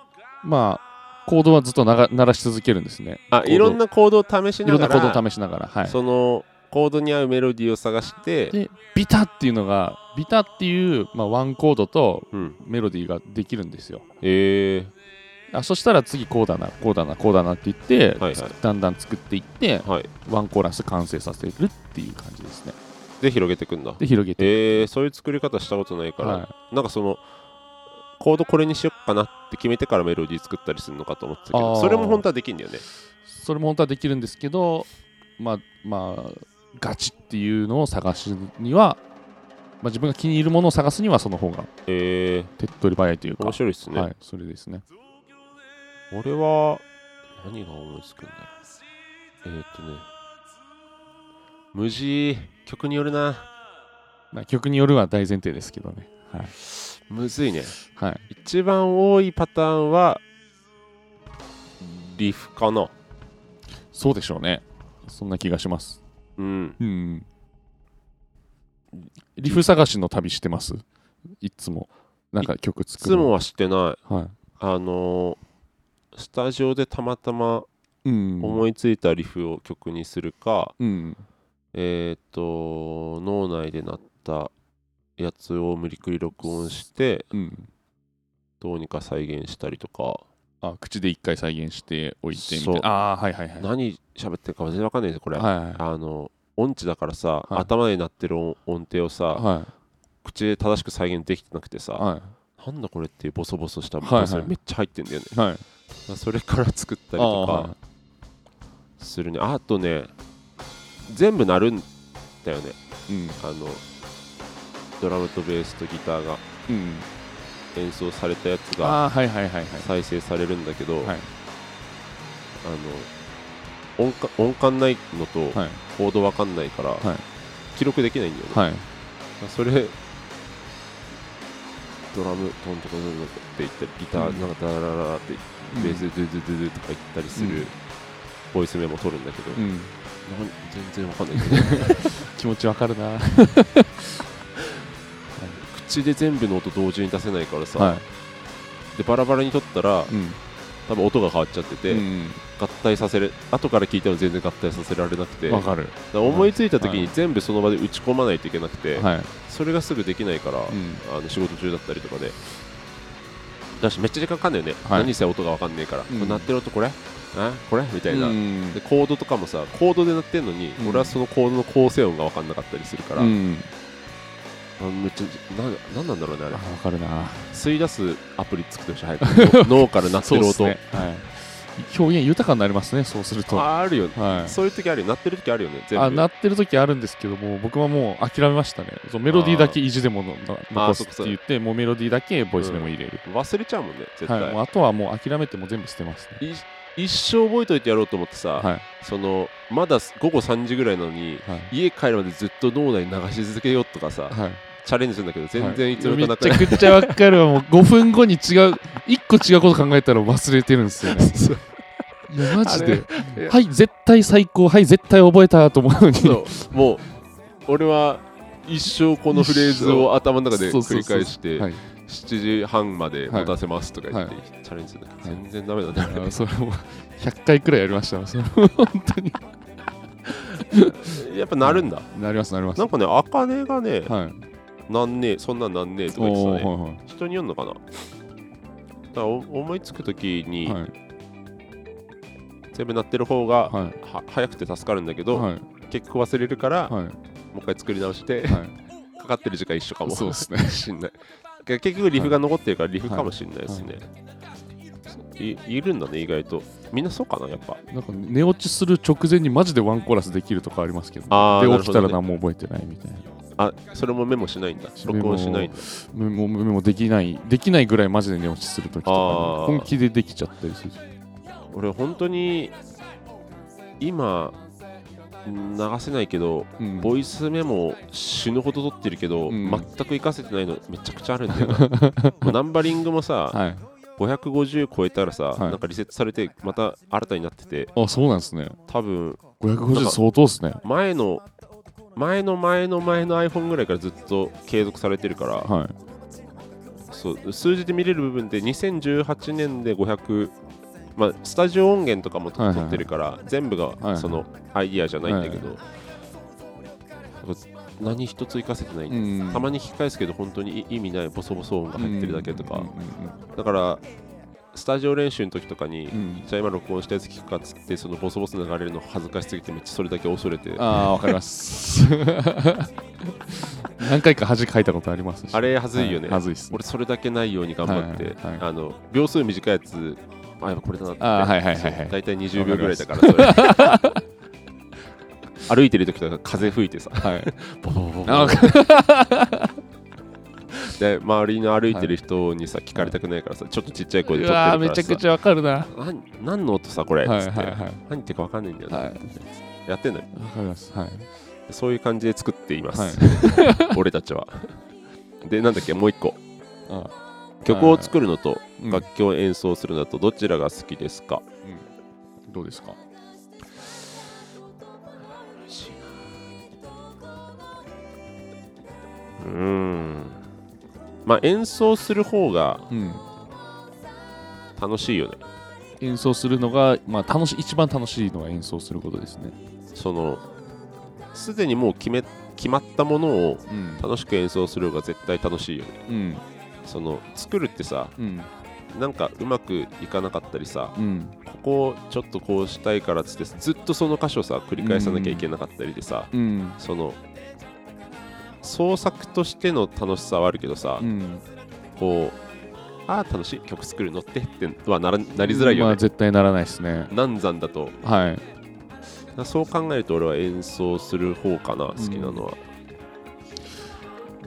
まあコードはずっとなが鳴らし続けるんですね。あいろんなコードを試しいろんなながらコードを試しながらはい。そのコードに合うメロディーを探してでビタっていうのがビタっていう、まあ、ワンコードとうん。メロディーができるんですよ。えあそしたら次こうだなこうだなこうだなって言って、はいはい。だんだん作っていってー、はい。ワンコーラス完成させるっていう感じですね。で広げていくんだ。で広げて、えー、そういう作り方したことないから、はなんかそのコードこれにしよっかなって決めてからメロディー作ったりするのかと思ってたけあー。どそれも本当はできんだよね。い、それも本当はできるんですけどまあまあガチっていうのを探すには、まあ、自分が気に入るものを探すにはその方がえ手っ取り早いというー、か。面白いっすね、はいそれですね。俺は何が思いつくんだ？ろうえー、っとね。無事曲によるな。まあ、曲によるは大前提ですけどね。はい。むずいね。はい、一番多いパターンはリフかな。そうでしょうね。そんな気がします。うんうん。リフ探しの旅してます？いつも。なんか曲い作る。つもはしてないはあのースタジオでたまたま。思いついたリフを曲にするか、うん。えーっと脳内で鳴ったやつを無理くり録音してうん。どうにか再現したりとかあ、口で一回再現しておいてみたいな。あはいはいはい。何喋ってるか全然わかんないですこれ、はいはいあの音痴だからさ、はい頭で鳴ってる音音程をさ、は口で正しく再現できてなくてさ、い。はなんだこれっていうボソボソしたボはいはいソめっちゃ入ってんだよね、い。はい。それから作ったりとかするねあとね全部鳴るんだよねうん。あのドラムとベースとギターがうん。演奏されたやつが。再生されるんだけど、音か音感ないのとはい。コードわかんないから、はい記録できないんだよね、はい。それドラムトンとかドンって言ったりギターうんなんかダララララってベースでドゥドゥドゥドゥとか言ったりする、うんボイスメモ取るんだけど、全然わかんないけど 気持ちわかるな。口で全部の音同時に出せないからさ、はでバラバラに取ったらい。うん。多分音が変わっちゃってて、うん合体させる後から聞いても全然合体させられなくて。思いついた時はいに全部その場で打ち込まないといけなくて、はい。それがすぐできないから、うん。あの仕事中だったりとかで。だしめっちゃ時間かかんないよね、はい。何せ音が分かんねえから、うん。鳴ってる音これ？あ？これ？みたいな、うん。でコードとかもさコードで鳴ってんのに、うん。俺はそのコードの構成音が分かんなかったりするから、うん。あめっちゃななんなんだろうねあれあわかるな。吸い出すアプリ作ってほしい早く 脳から鳴ってる音、ね。はい。表現豊かになりますね、そうすると。はああるよ、い。そういう時あるよ鳴ってる時あるよね全部あ、鳴ってる時あるんですけども、僕はもう諦めましたね。そうメロディーだけ意地でも残すって言って、もうメロディーだけボイスメモ入れる。忘れちゃうもんね絶対、はい。もうあとはもう諦めても全部捨てますね。い一生覚えといてやろうと思ってさ、はい。そのまだ午後3時ぐらいなのにはい。家帰るまでずっと脳内に流し続けようとかさ、はい。チャレンジするんだけど全然いつのめちゃくちゃわかるわ。もう5分後に違う、1個違うこと考えたら忘れてるんですよね。いや、マジで。はい、絶対最高。はい、絶対覚えたと思うのに。もう俺は一生このフレーズを頭の中で繰り返してはい。7時半まで持たせますとか言って、はチャレンジするんだけどはい。全然ダメなんだよね、あそれも100回くらいやりましたねそれも。本当に。やっぱなるんだ、なりますなります。なんかねあかねがね、はいなんねえそんなんなんねえとか言ってたね。おーはい人によるのかな？だか思いつくときに、はい。全部鳴ってる方が、はい。は早くて助かるんだけど、はい。結局忘れるから、もはう一回作り直して、いはい。かかってる時間一緒かも。そうですね。しんない。け結局リフが残ってるからリフかもしれないですね、い。いるんだね意外と。みんなそうかなやっぱ。なんか寝落ちする直前にマジでワンコーラスできるとかありますけどあーで起きたら何も覚えてないみたいなあそれもメモしないんだ。録音しないんだ。メモメモできないできないぐらいマジで寝落ちするときとか本気でできちゃったりする。俺本当に今流せないけどうん。ボイスメモ死ぬほど取ってるけど、うん。全く活かせてないのめちゃくちゃあるんだよ ナンバリングもさ、はい。550超えたらさ、はい。なんかリセットされてまた新たになってて。あそうなんですね。多分550相当ですね。前の前の前の前の iPhone ぐらいからずっと継続されてるから、はい。そう数字で見れる部分で2018年で500まあスタジオ音源とかもとはいはいはい取ってるから、全部がそのアイディアじゃないんだけど、何一つ活かせてない、うん。たまに聞き返すけど本当に意味ないボソボソ音が入ってるだけとか、うんうん。だからスタジオ練習の時とかに、うん。うんじゃあ今録音したやつ聞くかっつってそのボソボソ流れるの恥ずかしすぎてめっちゃそれだけ恐れて。ああわかります。何回か恥かいたことありますし。あれはずいよね、ははずいっす。ね俺それだけないように頑張って、はいはい。はいあの秒数短いやつあやっぱこれだなって。はいはいはいはい。大体20秒ぐらいだからそれ。歩いてる時とか風吹いてさ。はい。ボボボボボで周りの歩いてる人にさ聞かれたくないからさちょっとちっちゃい声でう撮ってるからめちゃくちゃわかるな。何の音さこれ？っつって、いはい。はい何言ってるか分かんないんだよね、はい。やってんだよ。わかります。はい。そういう感じで作っています、はい。俺たちは。でなんだっけもう一個。あ曲を作るのとうん。楽器を演奏するのとどちらが好きですか、どうですか？うーんまあ演奏する方がうん楽しいよね演奏するのが、まあ、楽しい一番楽しいのが演奏することですね。そのすでにもう決め決まったものをうん。楽しく演奏する方が絶対楽しいよねうん。その作るってさうん。なんかうまくいかなかったりさうん。ここちょっとこうしたいからっつってずっとその箇所さ繰り返さなきゃいけなかったりでさ、うん。その創作としての楽しさはあるけどさ、うん。こうああ楽しい曲作るのってってはならなりづらいよまあ、ね、絶対ならないですね。難産だとはい。そう考えると俺は演奏する方かな好きなのは、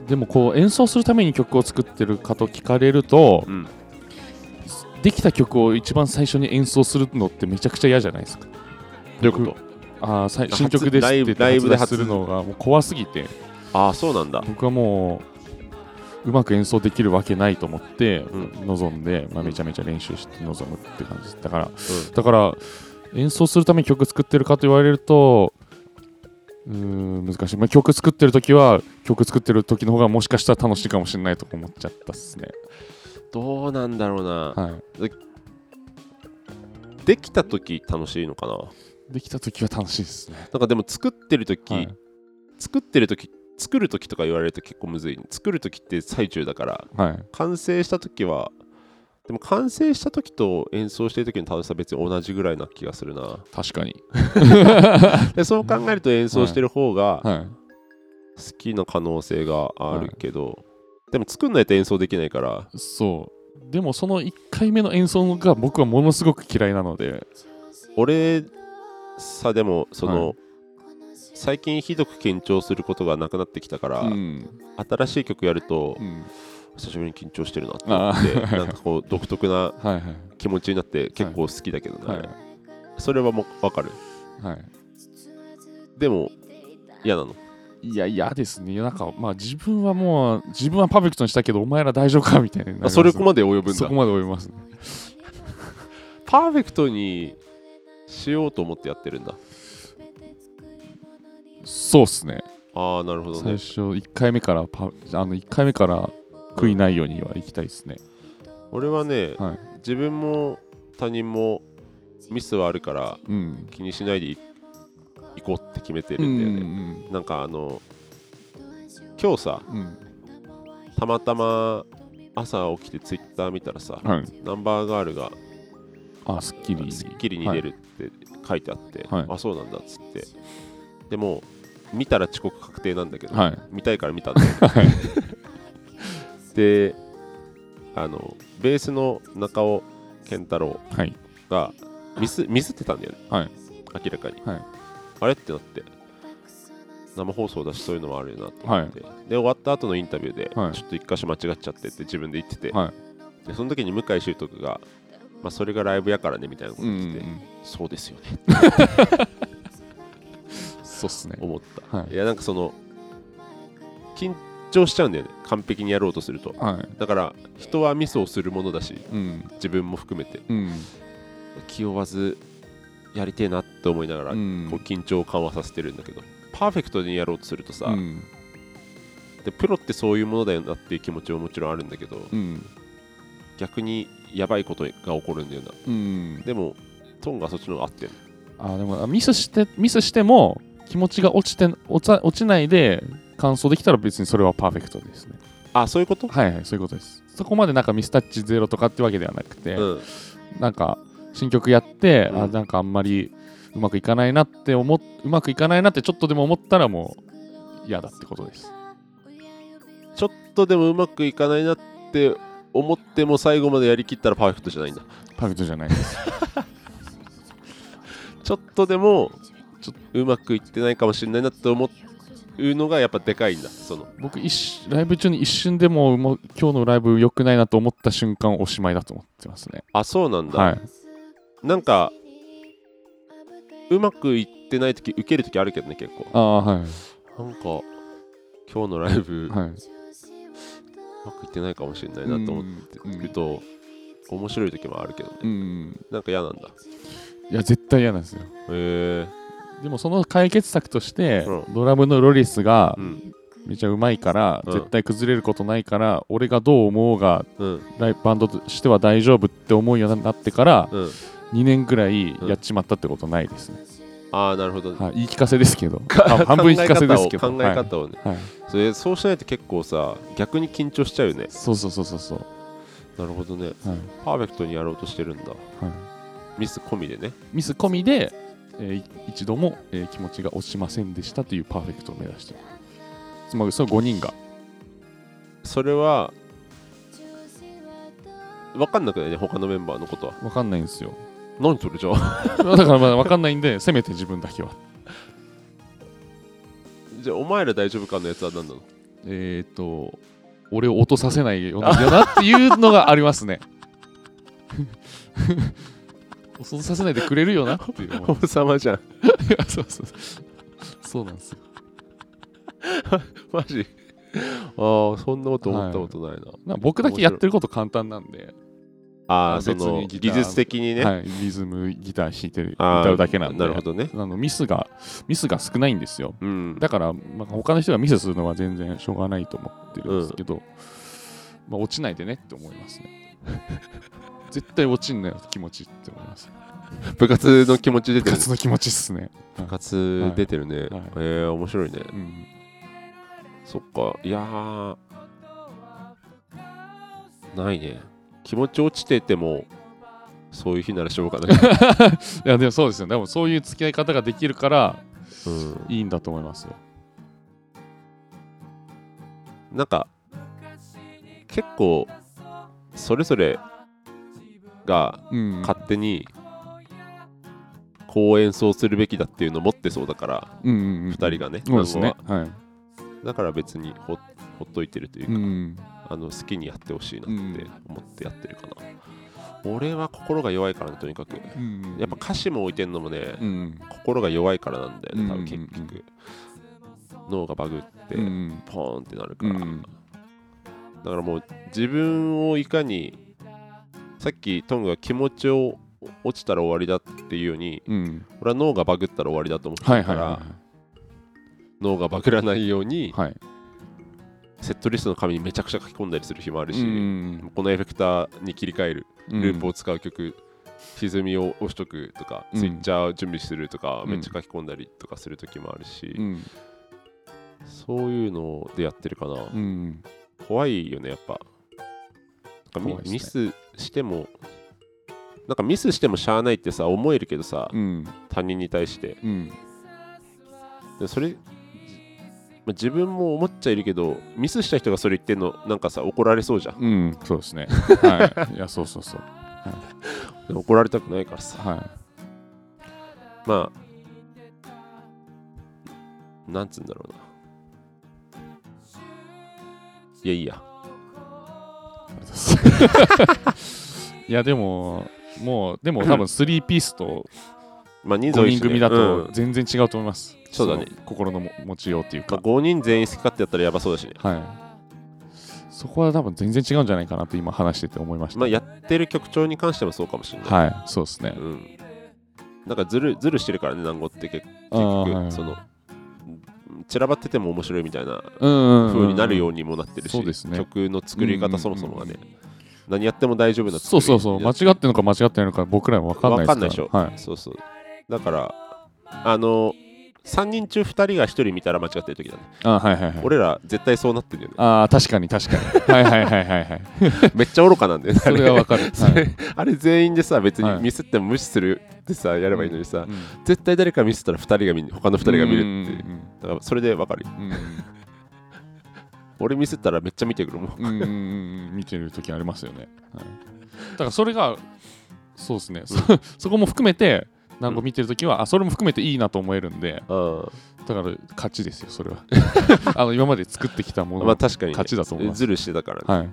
でも、こう、演奏するために曲を作ってるかと聞かれると、うんできた曲を一番最初に演奏するのってめちゃくちゃ嫌じゃないですか。どういうこと？あ新曲ですってライブで発出するのがもう怖すぎて、ああそうなんだ。僕はもう、うまく演奏できるわけないと思ってう臨んで、まあ、めちゃめちゃ練習して臨むって感じだから、うだから演奏するために曲作ってるかと言われるとうーん難しい、まあ、曲作ってる時は曲作ってる時の方がもしかしたら楽しいかもしれないとか思っちゃったっすね。どうなんだろうな、はい。できた時楽しいのかな？できた時は楽しいですね。なんかでも作ってる時、はい。作ってる時作る時とか言われると結構むずい。作る時って最中だから。はい。完成した時はでも完成した時と演奏してる時の楽しさは別に同じぐらいな気がするな。確かに。でそう考えると演奏してる方がはい。好きな可能性があるけど、でも作んないと演奏できないから。そう。でもその1回目の演奏が僕はものすごく嫌いなので。俺さでもその、は最近ひどく緊張することがなくなってきたから、うん。新しい曲やると、うん。久しぶりに緊張してるなって思って なんかこう独特な はいはい。気持ちになって結構好きだけどね、はい。それはもう分かる。はい。でも嫌なの？いや嫌ですね。なんかまあ自分はもう自分はパーフェクトにしたけどお前ら大丈夫かみたいなあそれこまで及ぶんだ。そこまで及びますね。パーフェクトにしようと思ってやってるんだそうっすね。ああなるほどね。最初1回目からパあの1回目から悔いないようには行きたいですね、俺はね、はい。自分も他人もミスはあるからうん。気にしないでい行こうって決めてうるんだよんね、なんかあの今日さうん。たまたま朝起きてツイッター見たらさ、はい。ナンバーガールがあスッキリ。スッキリに出るって書いてあって、はい。あそうなんだっつってでも見たら遅刻確定なんだけど、はい。見たいから見たんだよはい。であのベースの中尾健太郎はい。がミスミスってたんだよね、はい。明らかに、はい。あれってなって生放送だしそういうのもあるよなって思って、で終わった後のインタビューで、はい。ちょっと一箇所間違っちゃってって自分で言ってて、はい。でその時に向井秀徳が、まあ、それがライブやからねみたいなことうんう言ってて、ん。そうですよね そうっすね。思った、はい。いやなんかその緊張しちゃうんだよね。完璧にやろうとすると。はい。だから人はミスをするものだしうん。自分も含めて。うん。気負わずやりてえなって思いながら、うん。こう緊張を緩和させてるんだけどパーフェクトにやろうとするとさ、うん。でプロってそういうものだよなっていう気持ちももちろんあるんだけどうん。逆にやばいことが起こるんだよな。うん。でもトンがそっちの方が合ってるあでもあミスしてミスしても気持ちが落ちて落ち落ちないで完走できたら別にそれはパーフェクトですね。あそういうこと？はいはいそういうことです。そこまでなんかミスタッチゼロとかってわけではなくて、うん。なんか新曲やって、うん。あなんかあんまりうまくいかないなって思っうまくいかないなってちょっとでも思ったらもう嫌だってことです。ちょっとでもうまくいかないなって思っても最後までやりきったらパーフェクトじゃないんだ。パーフェクトじゃないです。ちょっとでもちょっとうまくいってないかもしれないなって思いうのがやっぱでかいんだその。僕一瞬ライブ中に一瞬でももう今日のライブ良くないなと思った瞬間おしまいだと思ってますね。あそうなんだ、はい。なんかうまくいってない時受ける時あるけどね結構。ああはい。なんか今日のライブ、うはい。まくいってないかもしれないなと思ってると、面白い時もあるけどね、うん。なんか嫌なんだ。いや絶対嫌なんですよ。へえでもその解決策として、うん。ドラムのロリスがうん。めちゃうまいから、うん。絶対崩れることないから俺がどう思おうがうん。ライバンドとしては大丈夫って思うようになってからうん。2年ぐらいやっちまったってことないですね、ああなるほど、はい、言い聞かせですけど。半半分言い聞かせですけど。考え方をね、はい。はい。それそうしないと結構さ逆に緊張しちゃうよね。そうそうそうそうそう、なるほどね。はい。パーフェクトにやろうとしてるんだ。はい、ミス込みでね。ミス込みで、えーい一度も、えー気持ちが落ちませんでしたというパーフェクトを目指して。つまりその5人が。それは分かんなくないね他のメンバーのことは。分かんないんですよ。何それじゃあ。だからまだ分かんないんでせめて自分だけは。じゃあお前ら大丈夫かのやつは何なの？えっ、と俺を落とさせないようなんだよなっていうのがありますね 落とさせないでくれるよなっていう。王様じゃん。そうそうそう。そうなんですよ。マジ？ああそんなこと思ったことないな、なんか僕だけやってること簡単なんで、ああその技術的にね、はい、リズムギター弾いてる歌うだけなんで。なるほどね。あのミスがミスが少ないんですよ。うん。だから、まあ、他の人がミスするのは全然しょうがないと思ってるんですけど、まあ、落ちないでねって思いますね絶対落ちんなよ気持ちって思います。部活の気持ち出てる。部活の気持ちっすね、部活出てるね、はい。えー、面白いね。うん、そっか。いやー。ないね。気持ち落ちててもそういう日ならしょうがない、いやでもそうですよ。でもそういう付き合い方ができるからうん、いいんだと思いますよ。なんか結構それぞれがうん。勝手にこう演奏するべきだっていうのを持ってそうだからうんうんうん、2人がねそうですね。は。はい。だから別にほほっといてるというか、うん。あの好きにやってほしいなって思ってやってるかな、俺は心が弱いからねとにかく。うんやっぱ歌詞も置いてんのもね、うん。心が弱いからなんだよね多うん分結局、脳がバグってうんポーンってなるから、うん。だからもう自分をいかにさっきトングが気持ちを落ちたら終わりだっていうようにうん。俺は脳がバグったら終わりだと思ってるから、脳がバグらないようにいはい。セットリストの紙にめちゃくちゃ書き込んだりする日もあるし、うん。このエフェクターに切り替えるうんループを使う曲、歪みを押しとくとか、うん。スイッチャー準備するとか、うん。めっちゃ書き込んだりとかする時もあるし、うん。そういうのでやってるかな、うん。怖いよねやっぱなんかミミスしてもなんかミスしてもしゃあないってさ思えるけどさ、うん。他人に対して。うん。でそれじまあ自分も思っちゃいるけどミスした人がそれ言ってんのなんかさ怒られそうじゃん。うんそうですね。はい。いや そうそうそう。でも怒られたくないからさ。はまあなんつうんだろうな。いやいいやい いやでももうでも多分3ピースとまあ人数多5いしね。人組だとうん。全然違うと思います、そうだね。の心のも持ちようっていうまあ、か、5人全員好き勝手やったらやばそうだしね。はい。そこは多分全然違うんじゃないかなと今話してて思いました、まあやってる曲調に関してもそうかもしれない。はい。そうですね。うん、なんかずるずるしてるからね南郷って結結あー局、はい。その散らばってても面白いみたいなうんうになるようにもなってるし、そうですね。曲の作り方そもそもがね、何やっても大丈夫なそうそうそう。間違違ってるのか間違ってないのか僕らも分かんないですから。わかんないでしょ。はい。そうそう。だからあの3人中2人が1人見たら間違ってる時だね。あはいはいはい。俺ら絶対そうなってるよね。ああ確かに確かに。はいはいはいはいはい。めっちゃ愚かなんだよね。それは分かる、そはい。れあれ全員でさ別にはい。ミスっても無視するってさやればいいのにさ、うん。絶対誰かミスったら2人が見る他の2人が見るってうん。だからそれで分かる。俺ミスったらめっちゃ見てくるもん。うんうん見てる時ありますよね、はい、だからそれがそうですね、そ そこも含めて何個見てるときは、あそれも含めていいなと思えるんでうん。だから勝ちですよそれは。あの今まで作ってきたもののまあ確かに、ね、勝ちだと思います。ずるしてたからね、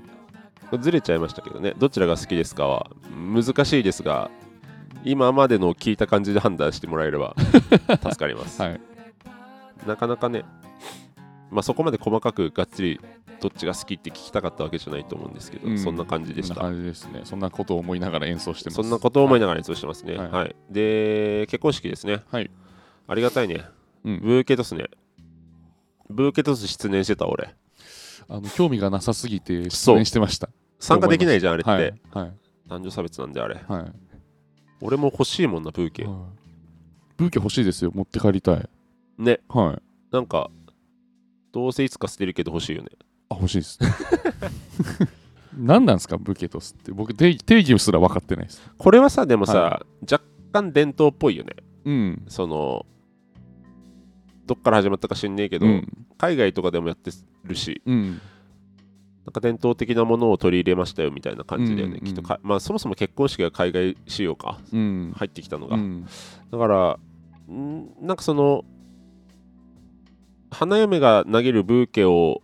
はい。ずれちゃいましたけどね。どちらが好きですかは難しいですが今までの聞いた感じで判断してもらえれば 助かります、はい。なかなかねまあそこまで細かくがっつりどっちが好きって聞きたかったわけじゃないと思うんですけど、うんそんな感じでしたそんな感じですねそんなことを思いながら演奏してますそんなことを思いながら演奏してますね。ははいい。で、結婚式ですね。はいありがたいね。うんブーケトスね。ブーケトス出演してた俺。あの興味がなさすぎて出そう演してました参加できないじゃん、あれって。はいはい男女差別なんであれ。はい俺も欲しいもんな、ブーケ。はいブーケ欲しいですよ持って帰りたいね。はいなんか、どうせいつか捨てるけど欲しいよね。あ欲しいです何なんですかブーケトスって。僕定義定義すら分かってないです。これはさ、でもさ、は若干伝統っぽいよね。うん。その、どっから始まったか知んねえけど、うん。海外とかでもやってるし、うん。なんか伝統的なものを取り入れましたよみたいな感じだよね、うんきっと。か。まあそもそも結婚式が海外仕様か、うん。入ってきたのが。うん。だから、んなんかその、花嫁が投げるブーケを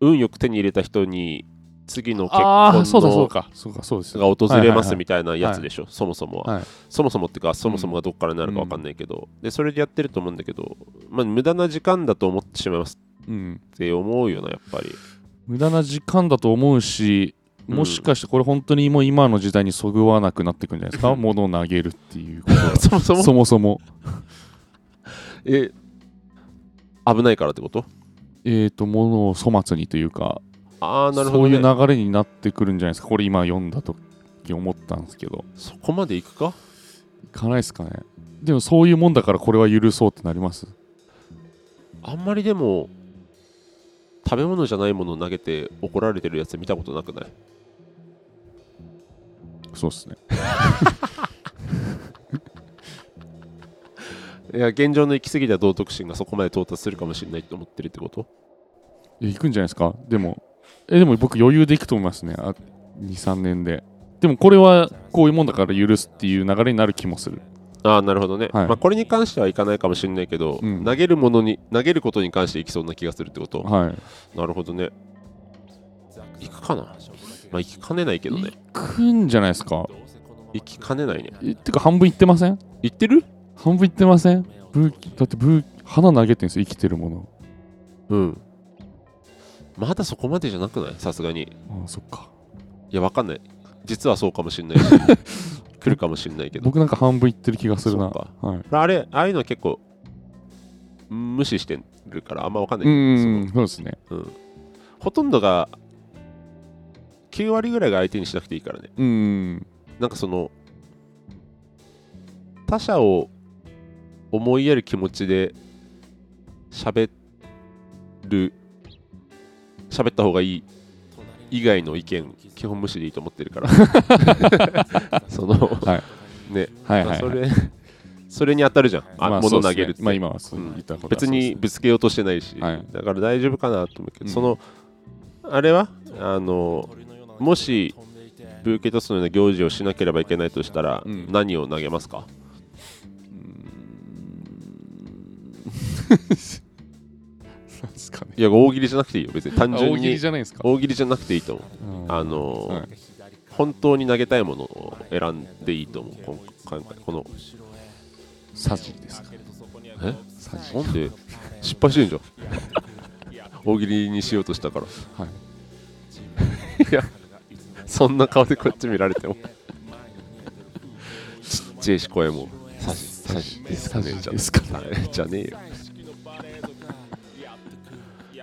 運よく手に入れた人に、次の結婚のそうかそうかそうですが訪れますみたたいなやつでしょ、そもそもは。はい。そもそもっていうか、そもそもがどっからになるか分かんないけど、で、それでやってると思うんだけど、まあ、無駄な時間だと思ってしまいますうん。って思うよな、やっぱり。無駄な時間だと思うしうん。もしかしてこれ本当にもう今の時代にそぐわなくなってくるんじゃないですか？物を投げるっていうことが。そもそも、そもそも。え、危ないからってこと？えっと物を粗末にというかああ、なるほど、そうね。いう流れになってくるんじゃないですか。これ今読んだ時思ったんですけど。そこまでいくか？いかないですかね。でもそういうもんだからこれは許そうってなります。あんまりでも食べ物じゃないものを投げて怒られてるやつ見たことなくない？そうですね いや現状の行き過ぎた道徳心がそこまで到達するかもしれないって思ってるってこと？いや行くんじゃないですか。でもえでも僕余裕で行くと思いますね。あ23年で。でもこれはこういうもんだから許すっていう流れになる気もする。ああなるほどね、はい。まあ、これに関してはいかないかもしれないけど、うん。投げるものに投げることに関していきそうな気がするってこと？はい。なるほどね。行くかな？まあ行きかねないけどね。行くんじゃないですか。行きかねないね。えてか半分行ってません？行ってる？半分行ってません？ブーだってブー花投げてんですよ生きてるもの。うん。まだそこまでじゃなくない？さすがに。ああそっか。いやわかんない。実はそうかもしれないし。来るかもしれないけど。僕なんか半分行ってる気がするな。はい。あれああいうのは結構無視してるからあんまわかんなういけどんそうですね。うん。ほとんどが9割ぐらいが相手にしなくていいからね。うん。なんかその他者を思いやる気持ちで喋る喋った方がいい以外の意見基本無視でいいと思ってるから。その、はね、はいそれそれに当たるじゃん。あ、まあ物投げるって、まあ今はそう言ったことは別にぶつけようとしてないし、はい。だから大丈夫かなと思うけど、うん。そのあれはあのもしブーケトスのような行事をしなければいけないとしたら、うん。何を投げますか？なんですかね。いや大喜利じゃなくていいよ別に。単あ純大喜利にじゃないですか。大喜利じゃなくていいと思う。うん。あの、はい。本当に投げたいものを選んでいいと思う今今回この。サジですかえ？サジ。なんで？失敗してんじゃん。大喜利にしようとしたから。はい。いやそんな顔でこっち見られても。ちっちゃいし声も。サジ。サジですかねサジじゃですかはいじゃねえよ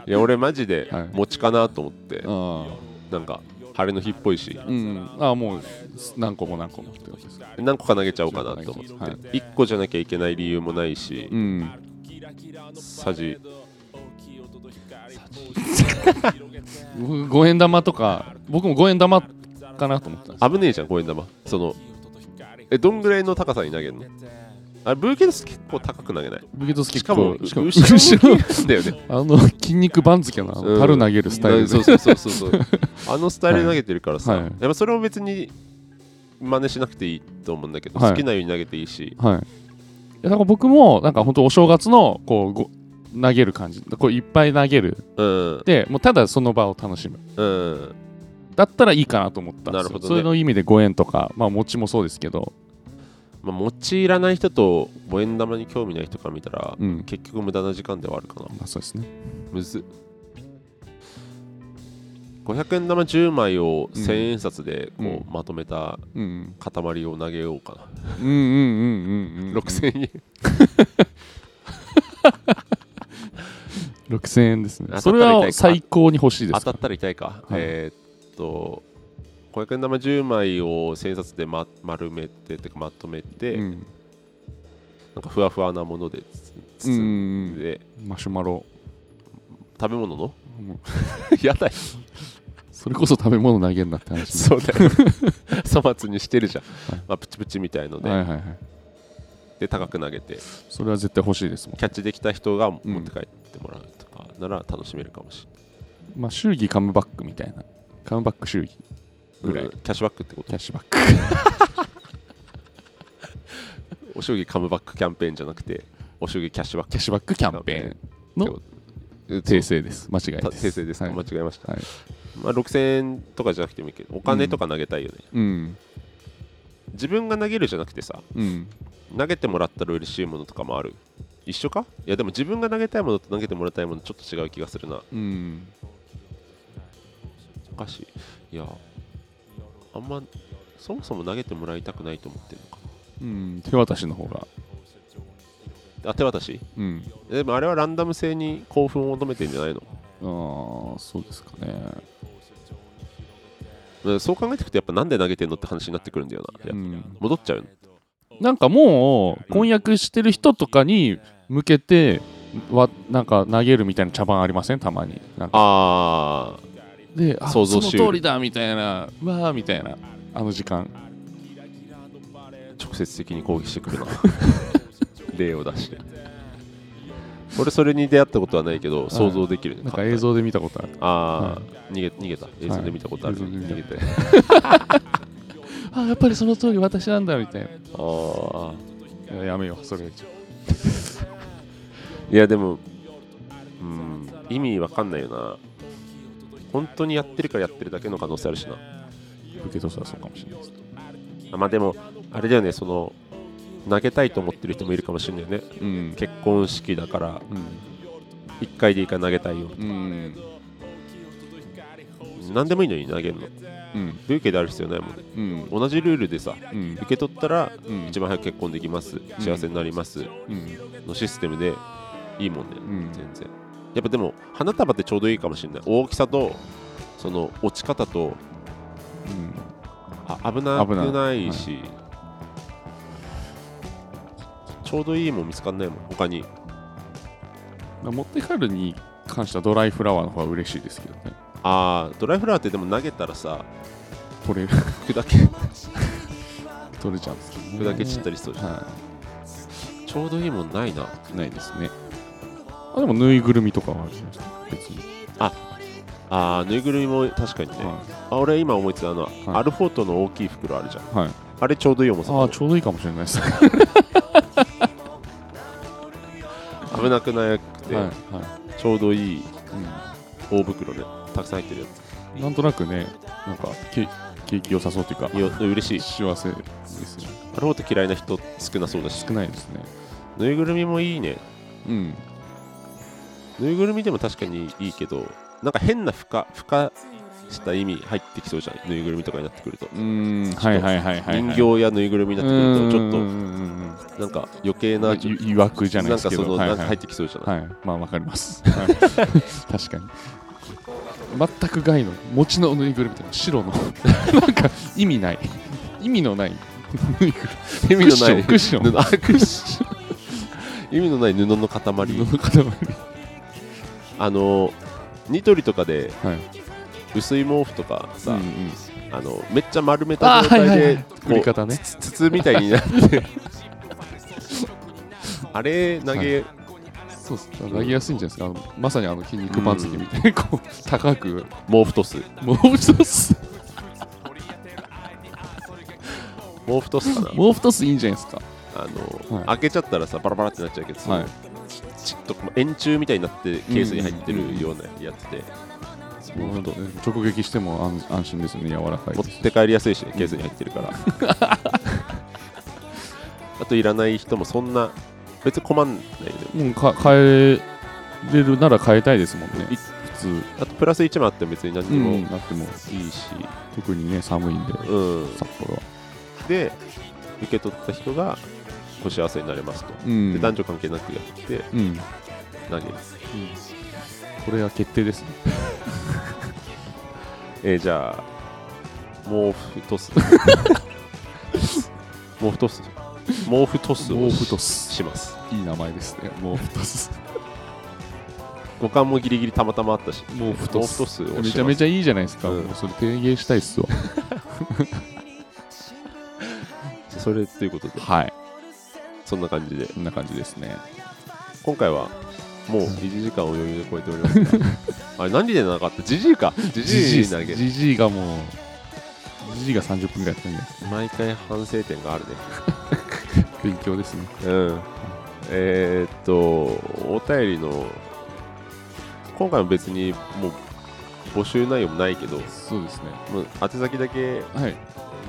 いや俺マジではい。餅かなと思って、あなんか晴れの日っぽいし。あうん。ああもう何個も何個も何個か投げちゃおうかなと思って、はい。1個じゃなきゃいけない理由もないし、うん。サジ。僕五円玉とか僕も五円玉かなと思った危ねえじゃん5円玉。そのえどんぐらいの高さに投げるの？あれブーケトス結構高く投げない？ブゲトス結しかも構しかも後ろ向きだよね。あの筋肉番付のあのうん樽投げるスタイル。でそうそうそうそう。あのスタイルで投げてるからさ、はい。はい。やっぱそれも別に真似しなくていいと思うんだけど、はい。好きなように投げていいし。はい。いやだから僕もなんか本当お正月のこうご投げる感じ。こういっぱい投げる。うん。でもうただその場を楽しむ。うん。だったらいいかなと思ったんですよ。なるほどね。そういうの意味で5円とかまあ餅もそうですけどまあ餅いらない人と五円玉に興味ない人から見たら、うん。結局無駄な時間ではあるかな。まあそうですね。むず。っ500円玉10枚をうん1000円札でこう、うんまとめたうん塊を投げようかうんうんうんうんうんな6000円。6000円ですね。それは最高に欲しいです当たったら痛いか、はい。えーっと500円玉10枚を1000円札で、ま、丸めててかまとめて、うん。なんかふわふわなもので包んで、マシュマロ。食べ物の？うん。やだよ。それこそ食べ物投げるなって話ね。そうだよ。粗末にしてるじゃん、はい。まあ、プチプチみたいので,、はいはいはい。で高く投げて。それは絶対欲しいですもん。キャッチできた人が持って帰ってもらうとかなら楽しめるかもしまあ祝儀カムバックみたいな。カムバック祝儀。れない、ぐらい。うんキャッシュバックってこと？キャッシュバック。お将棋カムバックキャンペーンじゃなくてお将棋キャッシュバック。キャッシュバックキャンペーンの訂正です。間違いたです。訂正ですか、はい。間違えました、はい。まあ、6000円とかじゃなくてもいいけどお金とか投げたいよね、うん。自分が投げるじゃなくてさうん。投げてもらったら嬉しいものとかもある？一緒か？いやでも自分が投げたいものと投げてもらいたいものちょっと違う気がするな。うん。おかしい。いやあんまそもそも投げてもらいたくないと思ってるのかうん手渡しの方が。なあ手渡し？うん。でもあれはランダム性に興奮を求めてんじゃないの？ああそうですかね。うんそう考えていくとやっぱなんで投げてんのって話になってくるんだよな、うん。戻っちゃう。よなんかもう婚約してる人とかに向けてわなんか投げるみたいな茶番ありません？たまに。なんか。あであ想像しその通りだみたいな。うわーみたいな。あの時間。ー直接的に攻撃してくる。な 例を出して。俺それに出会ったことはないけど想像できるね。なんか映像で見たことある。ああ、逃げ逃げた。映像で見たことある、はい逃げて。あやっぱりその通り私なんだみたいああないややめよう。それいやでもうん意味わかんないよな本当にやってるからやってるだけの可能性あるしな。受けとしたらそうかもしれないですあまあでもあれだよねその投げたいと思ってる人もいるかもしれないよね。うん。結婚式だから1回でいいから投げたいよ。うん。うん。何でもいいのに投げるの？うん。ブーケである必要ないもん。ねうん。同じルールでさうん。受け取ったらうん。一番早く結婚できます。幸せになります。うん。のシステムでいいもんね、うん。全然やっぱでも花束ってちょうどいいかもしれない。大きさとその落ち方とあ危なくな。いしちょうどいいもん見つかんないもん他に。うん持って帰るに関してはドライフラワーの方が嬉しいですけどね。あードライフラワーってでも投げたらさ取れる。砕け取れちゃうんですけど、ね、砕け散ったりしそうじゃん。はちょうどいいもんないな。いないですねあでもぬいぐるみとかはあるじゃないですか別に、あーぬいぐるみも確かにね。はあ俺今思いついたのは、はい。アルフォートの大きい袋あるじゃん。い、はい、あれちょうどいい重さ。ああちょうどいいかもしれないですね。危なくなくて、はい、はい。ちょうどいいうん。大袋でたくさん入ってるやなんとなくね、なんかケ景気良さそうというかつ、いや嬉しい。幸せですね。アルフォート嫌いな人少なそうだし。少ないですね。ぬいぐるみもいいね。うん。ぬいぐるみでも確かにいいけどなんか変な付加付加した意味入ってきそうじゃない？ぬいぐるみとかになってくると。うーん、はいはいはいはい、はい。人形やぬいぐるみになってくるとちょっとなんか余計なうんいいわくじゃないなんかですけど、そのなんか入っはいはい。てきそうじゃない？はい、まあわかります。はい。確かに。全く害の餅のぬいぐるみとか白の。なんか意味ない。意味のない。ぬい。ぐるみ意味のないクッション。意味のない布の塊。布の塊あのニトリとかではい。薄い毛布とかさ、うんうん。あのめっちゃ丸めた状態で振り方ね。つ筒みたいになって。あれ投げ、そうっす。投げやすいんじゃないですか。まさにあの筋肉番付みたいにこう高く。毛布トス。もう一つ毛布トスかな。毛布トスいいんじゃないですか。あの、はい。開けちゃったらさバラバラってなっちゃうけどはいちょっと円柱みたいになってケースに入ってるようなやつで、もう直撃しても安安心ですね。柔らかい持って帰りやすいしねケースに入ってるから。あといらない人もそんな別に困んないよね。もうか変えれるなら変えたいですもんね。い普通。あとプラス1もあっても別に何にもいいなっても。し、特にね寒いんでうん。札幌は。で受け取った人がご幸せになれますと、うん。で男女関係なくやってうん。投げる、これは決定ですね。えーじゃあ毛布トス。毛布トス。毛布トスを毛布トス。します。いい名前ですね。毛布トス。五感もギリギリたまたまあったし。毛布トス。トめちゃめちゃいいじゃないですか、うん。もうそれ提言したいっすわ。それということで。はいそんな感じで。こんな感じですね。今回はもう1時間を余裕で超えておりますが あれ何でなかったジジイか。ジジイ投げ。じじいがもうじじいが30分ぐらいやったんじゃないで。すか毎回反省点があるね。勉強ですね。うん。えー、っとお便りの今回も別にもう募集内容もないけどそうですね。もう宛先だけはい。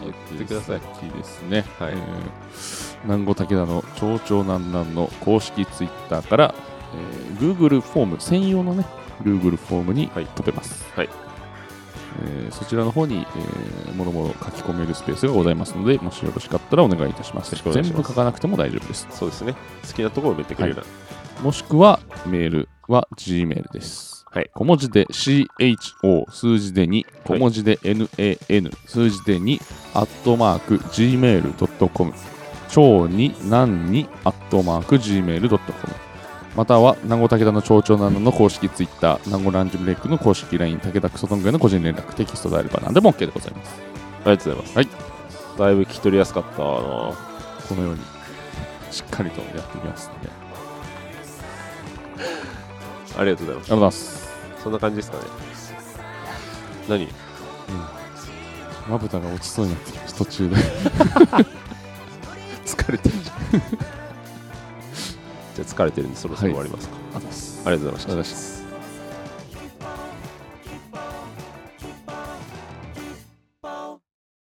言ってください。いいですね。はい。えー南郷武田の町長南南の公式ツイッターから、えー Google フォーム専用のね Google フォームにはい。飛べます、はい。えーそちらの方に、えー、もろもろ書き込めるスペースがございますのでもしよろしかったらお願いいたします。全部書かなくても大丈夫です。そうですね。好きなところを埋めてくれるな、もしくはメールは Gmail です。はい。小文字で CHO 数字で2小文字で NAN 数字で2アットマーク Gmail.com 超に何にアットマーク Gmail.com または南郷武田の町長などの公式ツイッター南郷ランジブレイクの公式 LINE 武田クソトングへの個人連絡テキストであれば何でも OK でございます。ありがとうございます、はい。だいぶ聞き取りやすかったな。このようにしっかりとやっていきますのでありありがとうございます。がとうございます。そんな感じですかね。何？まぶたが落ちそうになってきました途中で 疲れてるじゃん。じゃあ疲れてるんでそろそろ終わりますか、あざっす。ありがとうございありがとうございました